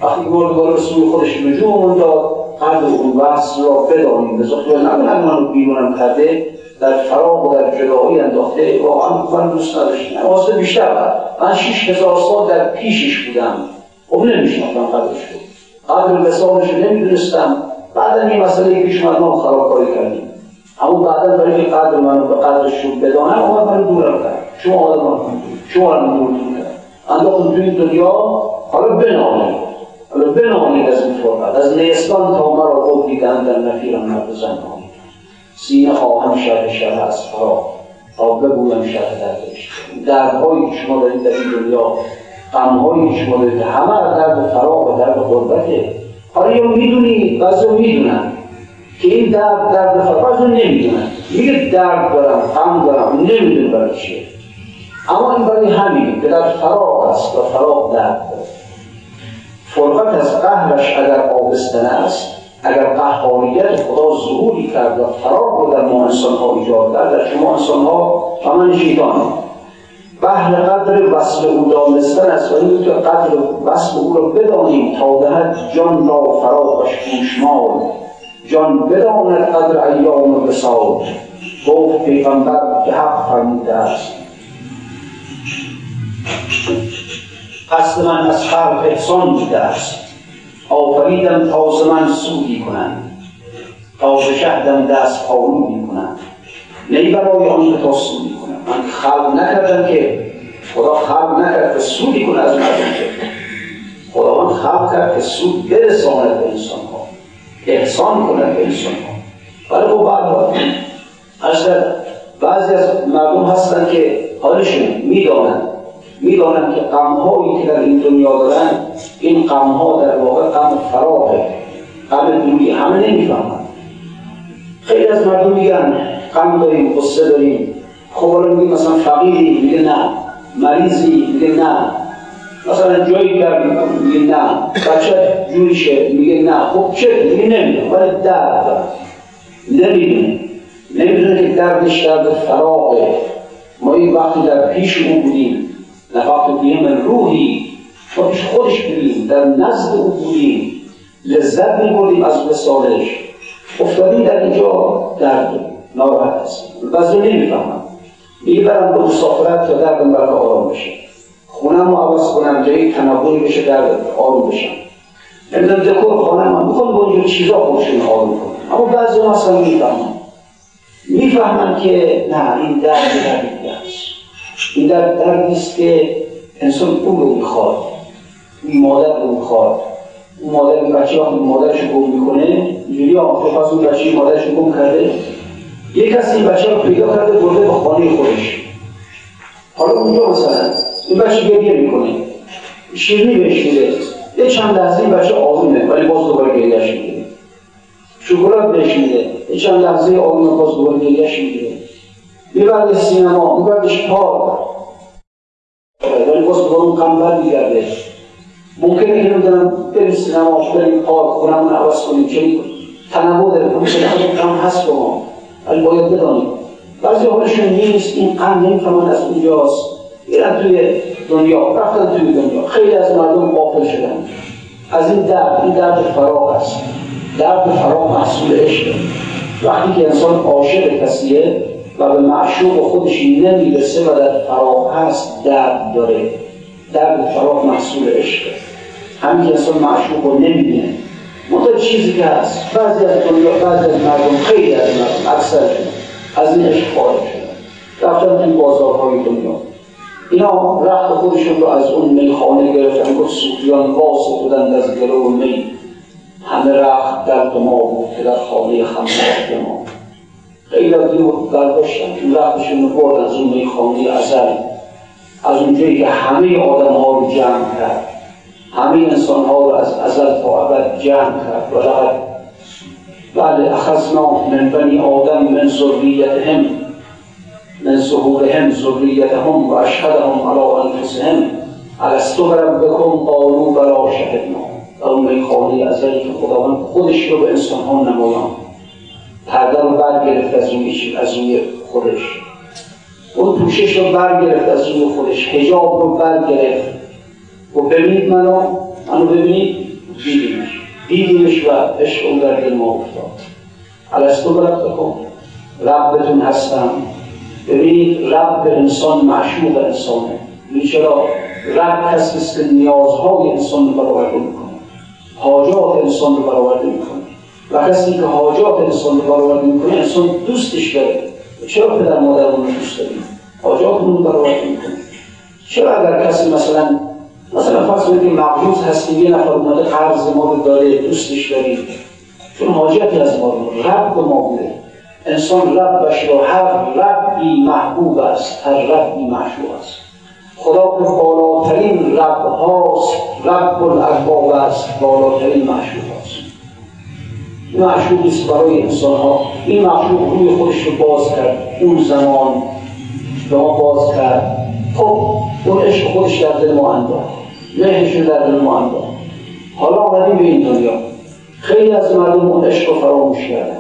وقتی ما رو به سوی خودش رجوعمون داد قدر اون وصل را بدانیم. به خیال نبود من رو بیرونم کرده در فراغ و در جدایی انداخته. واقعا من دوست نداشتم. واسه بیشتر. من شیش هزار سال در پیشش بودم. خب نمیشناختم قدرش رو. قدر وسالش نمی‌دونستم. بعدا این مسئله پیش من ما خرابکاری کردیم. اما بعدا برای که قدر من به قدرش رو بدانم اومد من دورم کرد شما آدم شما رو دورتون کرد انداختم توی دنیا. حالا بنامید بنامید از این فرقت. از نیستان تا مرا خود دیدن در نفیرم مرد زنانی سینه خواهم شهر شهر از فرا تا بگویم شهر دردش دردهایی که شما دارید در این دنیا غمهایی که شما دارید همه درد فراغ و درد غربته حالا یا می‌دونید بعضی می‌دونن که این درد درد فقط رو نمی‌دونن. میگه درد دارم غم دارم نمی‌دونه برای چیه. اما این برای همین که در فراغ است و فراغ درد داره. فرقت از قهرش اگر آبستن است اگر قهاریت خدا ظهوری کرد و فراغ رو در ما انسان ها ایجاد کرد در شما انسان ها همان شیطان بهر قدر وصل او دانستن است و این که قدر وصل او را بدانیم تا دهد جان را فراغش گوشمال جان بداند قدر ایام وسال گفت پیغمبر که حق فرموده است. قصد من از خلق احسان بوده است آفریدم تا ز من سودی کنند تا ز شهدم دست پالودی کنند نی برای آن که تا سودی کنند من خلق نکردم که خدا خلق نکرد که سودی کنه از مردم خداوند خلق کرد که سود برساند به انسان ها احسان کنند به انسان ها ولی خب بعد اصلا بعضی از مردم هستن که حالشون می‌دانند. می‌دانند که غمهایی که در این دنیا دارن این غمها در واقع غم فراغه. غم دوری همه نمی‌فهمند خیلی از مردم میگن غم داریم قصه داریم. خب میگه مثلا فقیری میگه نه مریضی میگه نه. مثلا جایی در میگه نه. بچه جوریشه میگه نه. خب چه؟ میگه نمی‌دونم. ولی درد دارم نمی‌دونه. نمی‌دونه که دردش درد فراغه. ما این وقتی در پیش او بودیم. نفقت بیم روحی پیش خودش بودیم در نزد او بودیم لذت میبردیم از وسالش افتادیم در اینجا درد ناراحت هستیم. بعضی نمی‌فهمم میگه برم به مسافرت تا دردم برای آرام بشه. خونم رو عوض کنم جایی تنوعی بشه درد آروم بشم. نمی‌دونم دکور خانم هم می‌خوام با اینجور چیزا خودشون آروم کنم اما بعضی اصلا می‌فهمم. می‌فهمن که نه این درد دیگه است این درد دردی است که انسان او رو می‌خواد این مادر رو می‌خواد. اون مادر این بچه وقتی مادرش گم می‌کنه اینجوری آخر پس اون بچه مادرش رو گم کرده. یک کسی این بچه رو پیدا کرده برده به خانه خودش. حالا اونجا مثلا این بچه گریه می‌کنه. شیرنی بهش میده. یه چند لحظه این بچه آرومه ولی باز دوباره گریهش می‌گیره شکلات بهش میده. یه چند لحظه آرومه باز دوباره گریهش می‌گیره می‌برد سینما میبردش پارک. ولی باز دوباره اون غم برمیگرده ممکنه که نمی‌دونم بریم سینما بریم پارک خونمون عوض کنیم چه تنوع داره. غم هست با ما. ولی باید بدانیم. بعضی حالشون نیست این غم نمی‌فهمن از اونجاست میرن توی دنیا. رفتن توی دنیا. خیلی از مردم غافل شدن. از این درد این درد فراغ است. درد فراغ محصول عشق. وقتی که انسان عاشق کسیه و به معشوق خودش نمی‌رسه و در فراغ هست درد داره. درد فراغ محصول عشق همین که انسان معشوق رو نمی‌بینه. منتها چیزی که هست. بعضی از دنیا بعضی از مردم خیلی از مردم اکثرشون از این عشق خارج شدن. رفتن توی بازارهای دنیا. اینا رخت خودشون رو از اون میخانه گرفتن. گفت صوفیان واسه بودند از گرو می. همه رخت در ما بود که در خانه خمسات ما خیلی از این برداشتن رختشون رو برد از اون میخانه ازل از اونجایی که همه آدم ها رو جمع کرد. همه انسان ها رو از ازل تا ابد جمع کرد. و لقد بله اخذنا من بنی آدم من ذریتهم من ظهورهم ذریتهم و اشهدهم علی انفسهم. الستو بربکم؟ قالوا بلا شهدنا. در اون میخانه ازلی که خداوند خودش رو به انسان ها نمایان پرده رو برگرفت از روی از روی خودش. اون پوشش رو برگرفت از روی خودش. حجاب رو برگرفت. و ببینید منو منو ببینید. دیدیمش. دیدیمش و عشق اون در دل ما افتاد. الستو بربکم ربتون هستم. ببینید رب انسان معشوق انسانه. این چرا رب است که نیازهای انسان رو برآورده می‌کنه. حاجات انسان رو برآورده می‌کنه. و کسی که حاجات انسان برآورده می‌کنه انسان دوستش داره. چرا پدر مادر رو دوست داریم؟ حاجاتمون رو برآورده می‌کنه. چرا اگر کسی مثلا مثلا فرض کنید مقروض هستیم یه نفر اومده قرض ما رو داره دوستش داریم. چون حاجتی از ما رو رب ما بوده. انسان ربش رو هر ربی محبوب است هر ربی محشوب است. خدا به بالاترین رب هاست رب الارباب است بالاترین محشوب است معشوق است برای انسان ها این معشوق روی خودش رو باز کرد. اون زمان به ما باز کرد. خب اون عشق خودش در دل ما انداخت. مهرش در دل ما انداخت. حالا آمدیم به این دنیا. خیلی از مردم اون عشق رو فراموش کردن.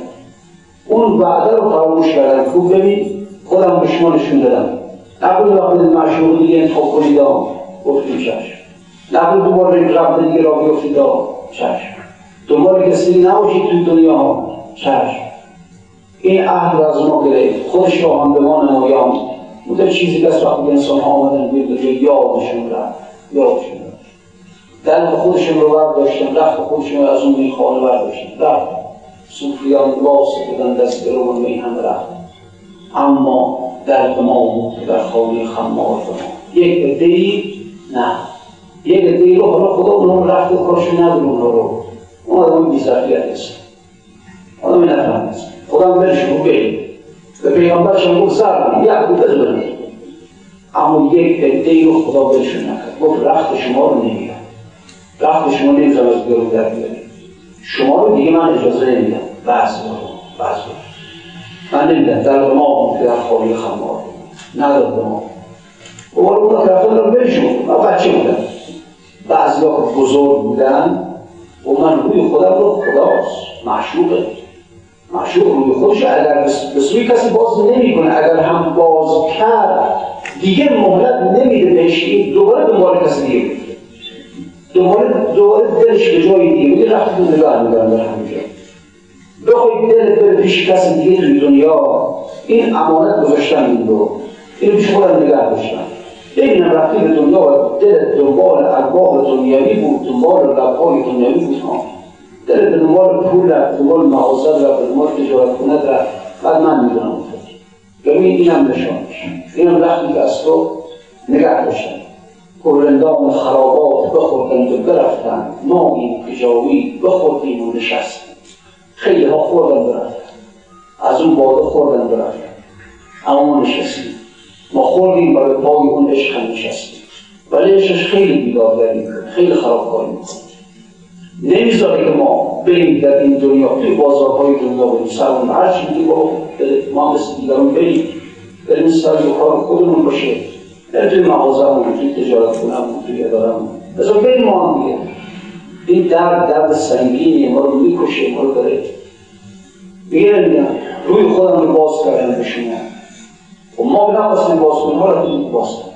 اون وعده رو فراموش کردن. خوب ببین خودم به شما نشون دادم نبود وقتی معشوق دیگه انتخاب کنید گفتیم چشم. نبود دوباره رب دیگه را بیفتید چشم. دنبال کسی نباشید توی دنیا. چشم. این عهد از ما گرفت. خودش را به ما نمایان. بوده چیزی از وقتی انسان ها آمدن به دنیا یادشون رفت. یادشون رفت. دلت خودشون رو برداشتن رفت خودشون از اون می‌خوانه برداشتن رفت. صوفیان واسه بدن دست به رو می هم رفت. اما درد ما بود در خانه خمار ما. یک عده نه. یک عده رو حالا خدا اونها رفت و کارشون نداره اونها رو. اون آدم بی ظرفیت است آدم نفهم است خدا برش رو بگید به پیغمبرش هم گفت سر یک بود اما یک عده رو خدا برشون نکرد. گفت رخت شما رو نمیدم رخت شما نمیدم از بیرون در شما رو دیگه من اجازه نمیدم. رو بعض رو من نمیدم. در ما در خواهی خمار. نداد به ما. اون اون رفتن رو. برشون من بچه بودم. بزرگ بودن. و من روی خودم رو خداست معشوقه معشوق روی خودش اگر به سوی کسی باز نمی‌کنه اگر هم باز کرد دیگه مهلت نمیده بهش دوباره دنبال کسی دیگه دوباره دوباره دلش به جای دیگه رفت تو نگاه میدارم در همینجا بخوای دل بره پیش کسی دیگه توی دنیا این امانت گذاشتن این رو. این پیش خودم نگه داشتن این رفتی به دنیا و دل دنبال ارباب دنیوی بود دنبال لبهای دنیوی بود دل دنبال پول رفت دنبال مغازه رفت دنبال تجارت کند رفت بعد من می‌دونم ببین اینم نشانش اینم وقتی که از تو نگه داشتن پرندان خرابات بخوردند و برفتن ما این کجاوی بخوردیم و نشستیم خیلی ها خوردن برفتن از اون باده خوردن برفتن اما نشستیم ما خوردیم برای پای اون عشق هم نشستیم ولی عشقش خیلی بیدادگری خیلی خرابکاری می‌کنه. نمی‌ذاره که ما بریم در این دنیا توی بازارهای دنیا بریم سرمون هر چی دیگه با ما مثل دیگران بریم بریم سر کار خودمون باشه. در توی مغازه همون توی تجارت کنم توی اداره همون بذار بریم ما هم دیگه. این درد درد سنگینی ما رو می‌کشه ما رو داره. میگه روی خودم رو باز کردن به شما و ما نخواستیم باز کنیم حالا کنیم باز کنیم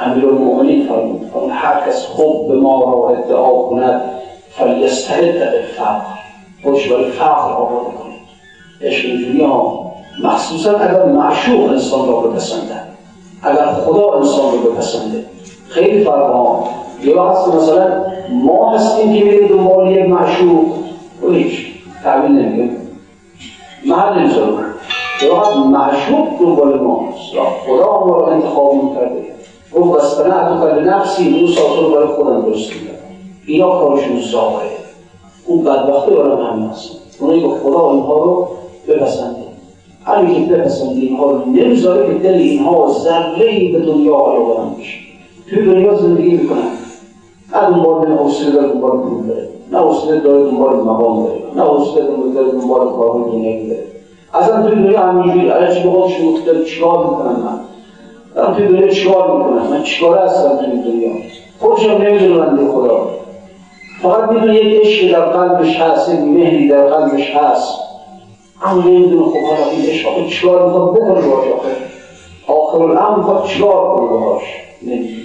امیر المؤمنین فرمود هر کس خوب به ما را ادعا کند فلیسترد به فقر. خودش برای فقر آورده کنید عشق اینجوری ها مخصوصا اگر معشوق انسان را بپسنده. اگر خدا انسان رو بپسنده. خیلی فرق ها. یه وقت مثلا ما هستیم که میریم دنبال یک معشوق. و هیچ. تعبیل نمیگه محل نمی‌ذارم فقط معشوق دنبال ماست خدا ما رو انتخاب می‌کرده. گفت بستنه تو کل نفسی موسا تو برای خودم درست می‌کرد اینا کارشون ظاهره اون بدبخته برای همین هست اونایی که خدا اینها رو بپسنده همین که بپسنده اینها رو نمی‌ذاره که دل اینها ذره به دنیا علاقه بشه. توی دنیا زندگی می‌کنن. نه دنبال نه حوصله داره دنبال پول داره نه حوصله داره دنبال مقام داره نه حوصله داره دنبال کارهای دنیایی داره اصلا توی دنیا همینجوری الان چی بخواد شوخ داره چیکار می‌کنم من؟ من توی دنیا چیکار می‌کنم؟ من چیکار هستم توی دنیا؟ خودشم نمی‌دونه بنده خدا. فقط می‌دونه یک عشق در قلبش هست یک مهری در قلبش هست. اما نمی‌دونه خب حالا این عشق آخه چیکار می‌خواد بکنه باش آخه؟ آخر الامر می‌خواد چیکار کنه باش نمی‌دونه.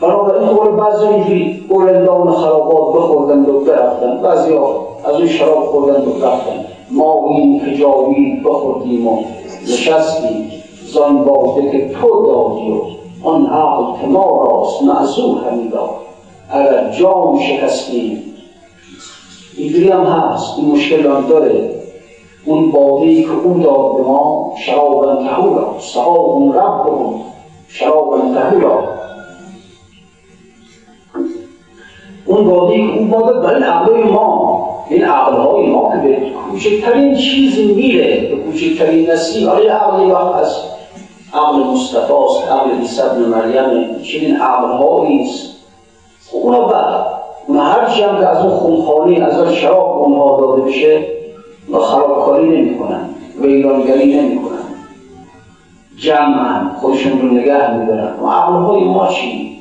بنابراین قول بعضی اینجوری اولندان خرابات بخوردند و برفتن. بعضی ها از اون شراب خوردند و رفتن. ما این حجابی بخوردیم و نشستیم زان باده که تو دادی و آن عقل که ما راست معذور اگر جام شکستیم اینجوری هم هست این مشکل هم داره. اون باده که او داد به ما شرابا تهورا سقاهم ربهم شرابا تهورا اون باده که او داده برای عقلای ما. این عقلهای ما که به کوچکترین چیز میره به کوچکترین نسیم آیا عقلی وقت از عقل مصطفی است عقل عیسی ابن مریم چنین عقلهایی است اونا بعد اون هرچی هم که از اون خونخانی از اون شراب اونها داده بشه و خرابکاری نمی کنن ویرانگری نمی کنن جمع خودشون رو نگه میدارن و عقلهای ما چی؟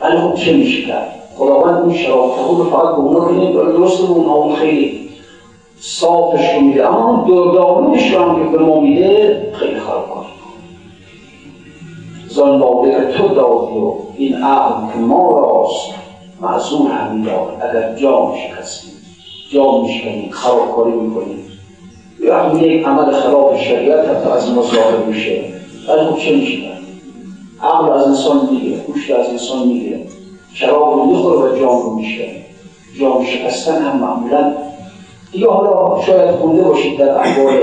ولی خب چه میشه کرد؟ خداوند اون شراب رو فقط به اونا که درسته به اونها اون خیلی صافش رو میده. اما اون دردارونش رو هم که به ما میده خیلی خراب کنه زن باده که تو دادی و این عقل که ما راست معذور همین دار اگر جام شکستیم جام میشکنیم خرابکاری می‌کنیم. وقتی یک عمل خلاف شریعت حتی از ما ظاهر میشه. ولی خب چه میشه؟ عقل از انسان می‌گیره گوشت از انسان می‌گیره. شراب رو می‌خوره و جام میشه. جام شکستن هم معمولا. دیگه حالا شاید خونده باشید در احوال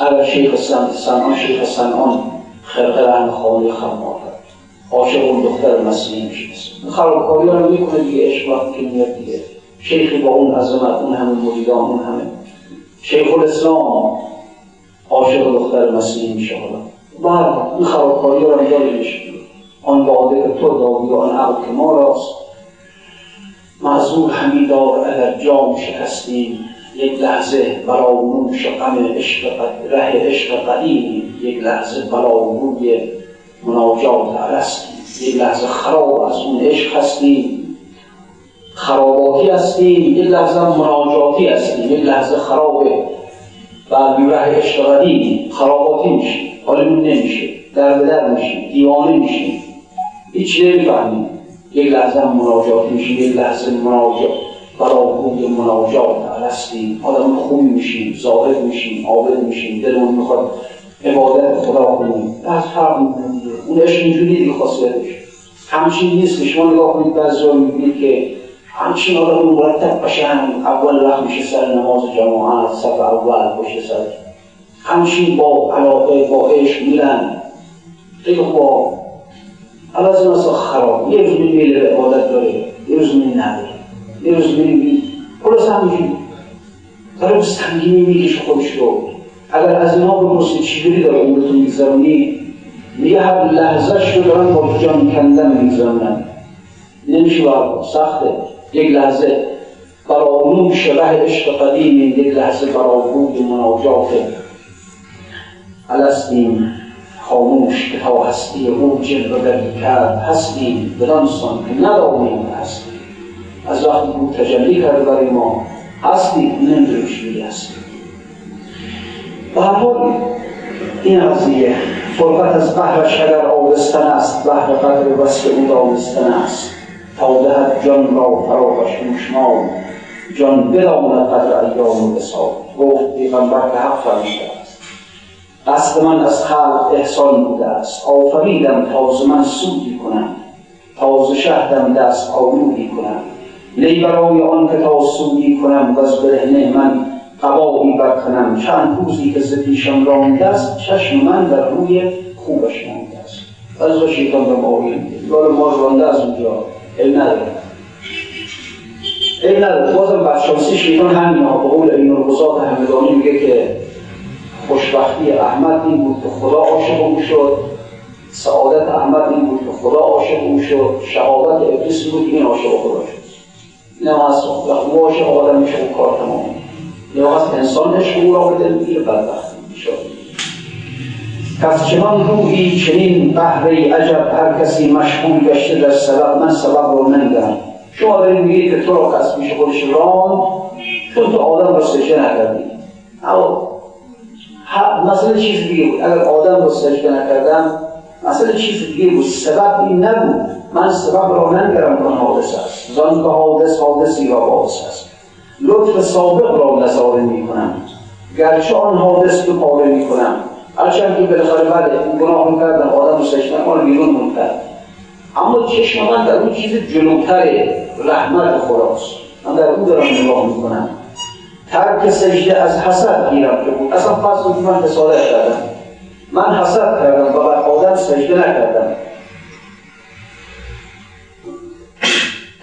اگر شیخ سنان شیخ سنان خرقه رنگ خانه خمار. عاشق اون دختر مسیحی میشه خرابکاری رو می‌کنه دیگه عشق وقتی که میاد دیگه. شیخی با اون عظمت اون همه مریدان اون همه. شیخ الاسلام عاشق دختر مسیحی میشه حالا. بعد این خرابکاری رو میشه آن که تو دادی آن که ما راست. معذور همیدار اگر جام شکستیم یک لحظه براموش غم عشق ره عشق قدیم. یک لحظه براموی مناجات عرستیم یک لحظه خراب از اون عشق هستیم. خراباتی هستیم. یک لحظه مناجاتی هستیم. یک لحظه خرابه و ره عشق قدیم. خراباتی میشیم. حالمون نمیشه. در بدر میشیم. دیوانه میشیم. هیچ نمی‌فهمیم یک لحظه مناجات میشیم یک لحظه مناجات برای مناجات هستیم آدم خوب میشیم ظاهر میشیم عابد میشیم دلمون می‌خواد عبادت خدا کنیم. از فرق می‌کنیم اون عشق اینجوری دیگه خاصیتش همچین نیست که شما نگاه کنید بعضی جا می‌بینید که همچین آدم مرتب باشن اول وقت میشه سر نماز جماعت صف اول پشت سر. همچین با علاقه با عشق میرن. خیلی خوب. حالا از این خراب. یه روز میره به عبادت داره یه روز می نداره یه روز میری خلاص همینجوری داره سنگینی می‌کشه خودش رو اگر از اینا بپرسید چجوری داره عمرتون میگذرونی؟ میگه هر لحظهش رو دارن با جان کندن میگذرونن. نمیشه باید سخته. یک لحظه برای شبه عشق قدیم یک لحظه برای بود مناجات الستیم خاموش که تا هستی او جلوه در کرد هستیم بدانسان که ندانیم هستیم از وقتی بود تجلی کرده برای ما هستیم نمی‌دونیم چی هستیم به هر حال این قضیه فرقت از بحرش اگر آبستن است بحر قدر وصف او دانستن است. تا دهد جان را فراغش موشمال جان بداند قدر ایام و بسال گفت پیغمبر که حق فرمیده قصد من از خلق احسان بوده است. آفریدم تازه من سودی کنم تازه شهدم دست آلودی کنم لی برای آن که تا سودی کنم و از برهنه من قبایی برکنم. چند روزی که ز پیشم رانده است چشم من در روی خوبش مانده است. از شیطان به ما یال ما رانده از اونجا. علم نداره علم نداره بازم بدشانسی شیطان همین ها به قول این القضات همدانی میگه که خوشبختی احمد این بود که خدا عاشق او شد. سعادت احمد این بود که خدا عاشق او شد. شهادت ابلیس بود این عاشق خدا شد. این هست وقتی او عاشق آدم میشه اون کار تمام یا از انسان عشق او را به دل می‌گیره بدبخت میشه پس چنان روحی چنین بهره عجب هر کسی مشغول گشته در سبب من سبب رو نمیدم شما دارید میگید که تو را کس میشه خودش رام چون تو آدم رو سجده نکردی. مسئله چیز دیگه بود. اگر آدم رو سجده نکردم مسئله چیز دیگه بود. سبب این نبود. من سبب را ننگرم کن حادث است. زان که حادث حادثی را باعث است. لطف سابق را نظاره می کنم گرچه آن حادث رو پاره می کنم هرچند که بالاخره بله این گناه کردم آدم رو سجده ما بیرون مونتر اما چشم من در اون چیز جلوتر رحمت خداست. من در اون دارم نگاه می‌کنم. ترک سجده از حسد گیرم که بود اصلا فصل من تصادف کردم من حسد کردم و بر آدم سجده نکردم.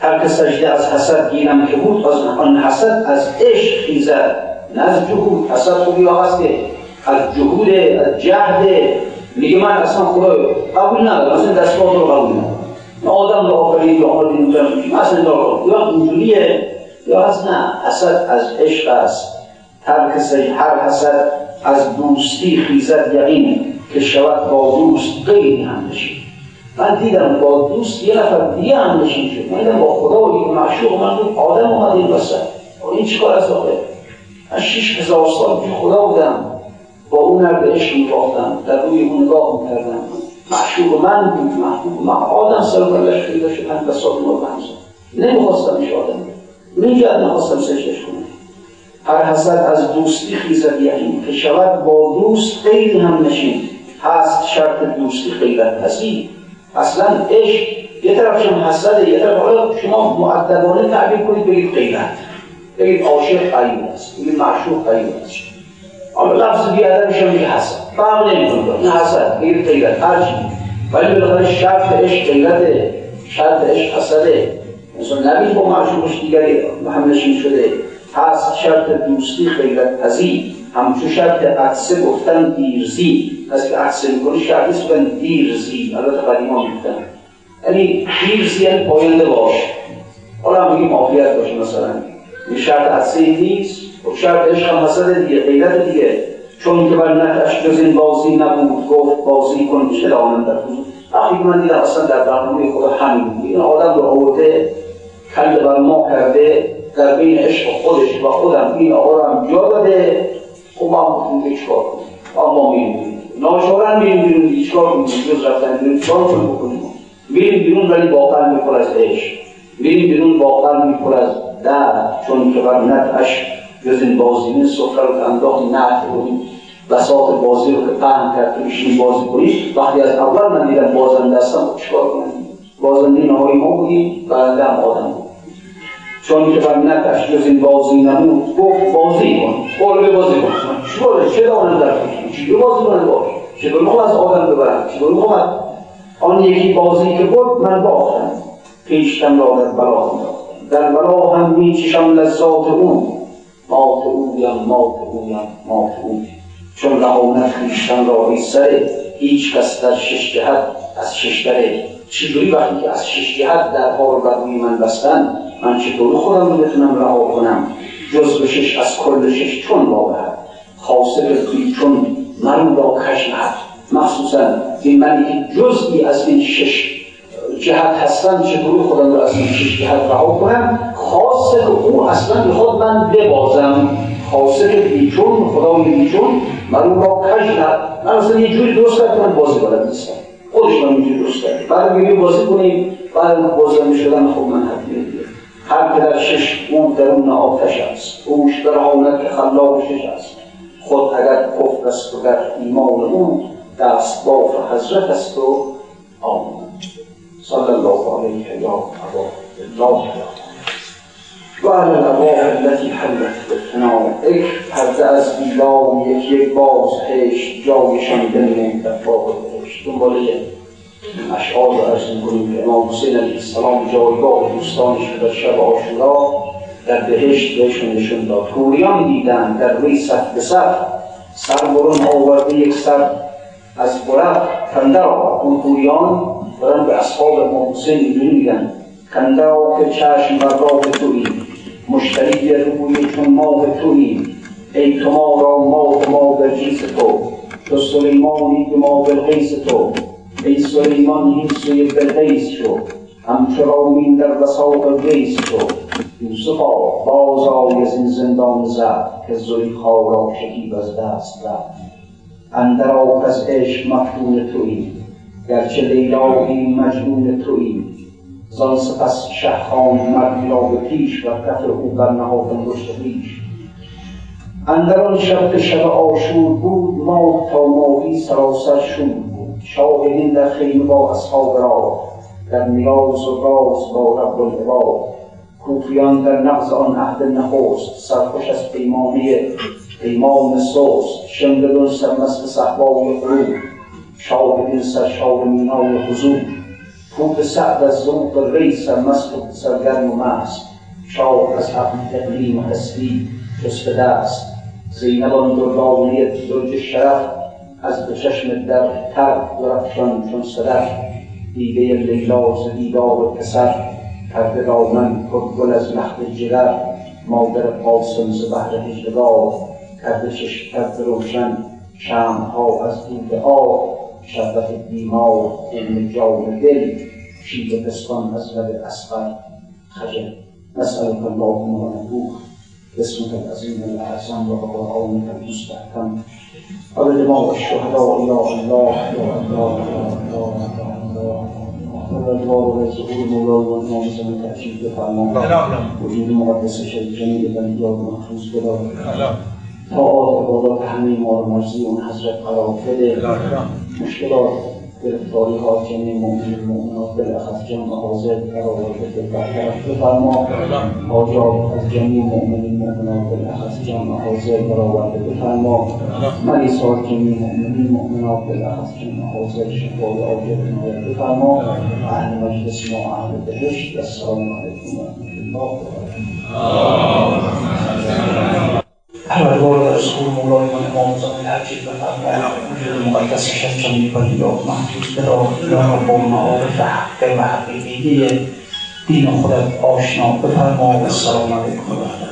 ترک سجده از حسد گیرم که بود از آن حسد از عشق خیزد. نه از جهود. حسد خوبی ها هست؟ که از جهود از جهد. میگه من اصلا خدا قبول ندارم. اصلا دستگاه رو قبول ندارم. آدم رو آفرید یا آمد اینجا مثلا یا اینجوریه. یا از نه. حسد از عشق است. هر کسی هر حسد از دوستی خیزد یقین که شود با دوست غیری هم نشین من دیدم با دوست یه نفر دیگه هم نشین شد. من دیدم با خدا و یک معشوق من بود. آدم اومد این وسط. این چیکار از آقای من شیش هزار سال پیش خدا بودم. با اون نرد عشق میباختم. در روی اون نگاه می‌کردم. معشوق من بود. محبوب من. آدم سر بلش خیلی شد. من بساط نور نمی‌خواستم ایش آدم من جد نخواستم سجدش کنم. هر حسد از دوستی خیزد یقین. که شود با دوست خیلی هم نشین. هست شرط دوستی خیلت پسی اصلا عشق یه طرف شما حسده یه طرف حالا شما معددانه تعبیر کنید بگید غیرت بگید عاشق قیوم است. بگید معشوق قیوم است. اما لفظ بیادرش هم میگه حسد. فرق نمی‌کنه. این حسد بگید غیرت هر چی ولی بالاخره شرط عشق غیرته شرط عشق حسده. مثلا نبید با معشوقش دیگری همنشین شده. هست شرط دوستی غیرت پذیر. همچون شرط عدسه گفتن دیرزی. از که عدسه می‌کنی شرطی بگن دیرزی. البته قدیما می‌گفتن. یعنی دیرزی یعنی پاینده باش. حالا هم بگیم عافیت باشه مثلا. این شرط عدسه نیست. و خب شرط عشق هم حسد دیگه غیرت دیگه. چون که بر نتش جز این بازی نبود. گفت بازی کن چه دانم در حضور. وقتی من دیدم اصلا در برنامه خدا همین این آدم رو آورده کل بر ما کرده در بین عشق خودش و خودم این آقا هم جا داده خب ما هم گفتیم چیکار کنیم؟ اما میریم ناشورن میریم بیرون. چیکار کنیم؟ جز رفتن بیرون چیکار کنیم؟ بکنیم میریم بیرون ولی واقعا میپر از عشق. میریم بیرون واقعا میپر از درد. چون که بر نتش جز این بازینه سفره رو که انداختی نهت کنیم بساط بازی رو که پهن کرد که بشین بازی کنیم. وقتی از اول من دیدم بازنده هستم چیکار کنم؟ بازنده نهایی ما بودیم. برنده هم آدم بود. چون که بر نتش جز این بازی نمود گفت بازی کن قول بازی کن. چطوره چه دانم در فکر چی بازی کنه باش چطور می‌خوام از آدم ببرم چطور می‌خوام آن یکی بازی که بود من باختم پیشتم را در بلا در بلا هم میچشم لذات اون مات اویم مات اویم مات اویم چون رهانت خویشتن را ای سره هیچ کس در شش جهت از شش دره چجوری وقتی که از شش جهت در حال بر روی من بستن من چطور خودم رو بتونم رها کنم؟ جز به شش از کل شش چون واقعا خاصه توی چون من را کش نهد مخصوصا این منی که جزئی از این شش جهت هستن چطور خودم رو از این شش جهت رها کنم؟ خاصه که او اصلا می‌خواد من ببازم. خاصه که بیچون خدای بیچون من را کش نهد من اصلا یه جوری درست کردم بازی بلد نیستم. خودش من اینجوری درست کرد بعد میگه بازی کنیم. بعد بازی شدن خب من حدیه هر که در شش او درون آتش است اوش در حالت خلاق شش است خود اگر کفر است و در ایمان او دست باف حضرت است و آمون صلی الله علیه یا ابا الله و علی الابواب التي حلت بالفناء یک پرده از بیلام یک یک باز هشت جایشان بنمون در بهشت دنباله اشعار رو ارز می‌کنیم که امام حسین علیه السلام جایگاه دوستانش در شب آشورا در بهشت بهشون نشون داد. حوریان دیدن در وی صف به صف سر برون آورده یک سر از برق کندر اون حوریان دارن به اصحاب امام حسین اینجوری میگن کندر که چشم بر راه توی مشتری روی چون ماه توی ای تو ما را ما ما به تو. تو سلیمانی که ما به تو ای سلیمان این سوی بلقیس شو. همچو در وساق ویس شو. یوسفا باز آی از این زندان زد که زلیخا را شکیب از دست رفت. اندر از عشق مفتون تویی گرچه لیلایی مجنون تویی. زان سپس شهخان مردی را به پیش و کف او بر نهاد انگشت پیش اندر آن شب که شب آشور بود ماه تا ماهی سراسر شد شاهدین در خیمه با اصحاب را در نیاز و راز با رب العباد. کوفیان در نقض آن عهد نخست سرخوش از پیمانه پیمان سوست شمدلون سرمست صحبای غروب. شاهدین سر شاه مینای حضور. کوف سعد از ذوق ری سرمست و سرگرم و مست. شاه از حق اقلیم و جز دست. زینب آن دردانه درج شرف از به چشم در تر درفشان چون صدف دیده لیلا ز دیدار پسر کرده دامن پر گل از لخت جگر مادر قاسم ز بهر هجرگاه کرده چشم کرده روشن شمعها از دود آب شربت بیمار علم جان دل شیب پستان از لب اسقر خجل. نسألك اللهم ونبوك باسمك العظيم الأعظم وبقرآنك المستحكم ودماء الشهداء يا الله يا الله يا الله يا الله. والأدوار والزهور مولاي والناموس من تأكيد بفرمان وجود مقدس شریف جمیل بندیات محفوظ بدار تا آب عبادات همه ما رو مرزی اون حضرت قرار بده مشکلات. گرفتاری ها جمعی مؤمنین مؤمنات بالاخص جمع حاضر قرار بده برطرف بفرما حاجات از جمعی مؤمنین مؤمنات بالاخص جمع حاضر قرار بده بفرما مریضات جمعی مؤمنین مؤمنات بالاخص جمع حاضر شفای عاجل عنایت بفرما اهل مجلس ما اهل بهشت. السلام علیکم و رحمت الله و برکاته. پروردگار رسول مولای من امام زمان هر چیز بفرما وجود مقدس شد جمعی ولیات محفوظ بدار یا رب معارف حق و حقیقی دین خودت آشنا بفرما و السلام علیکم.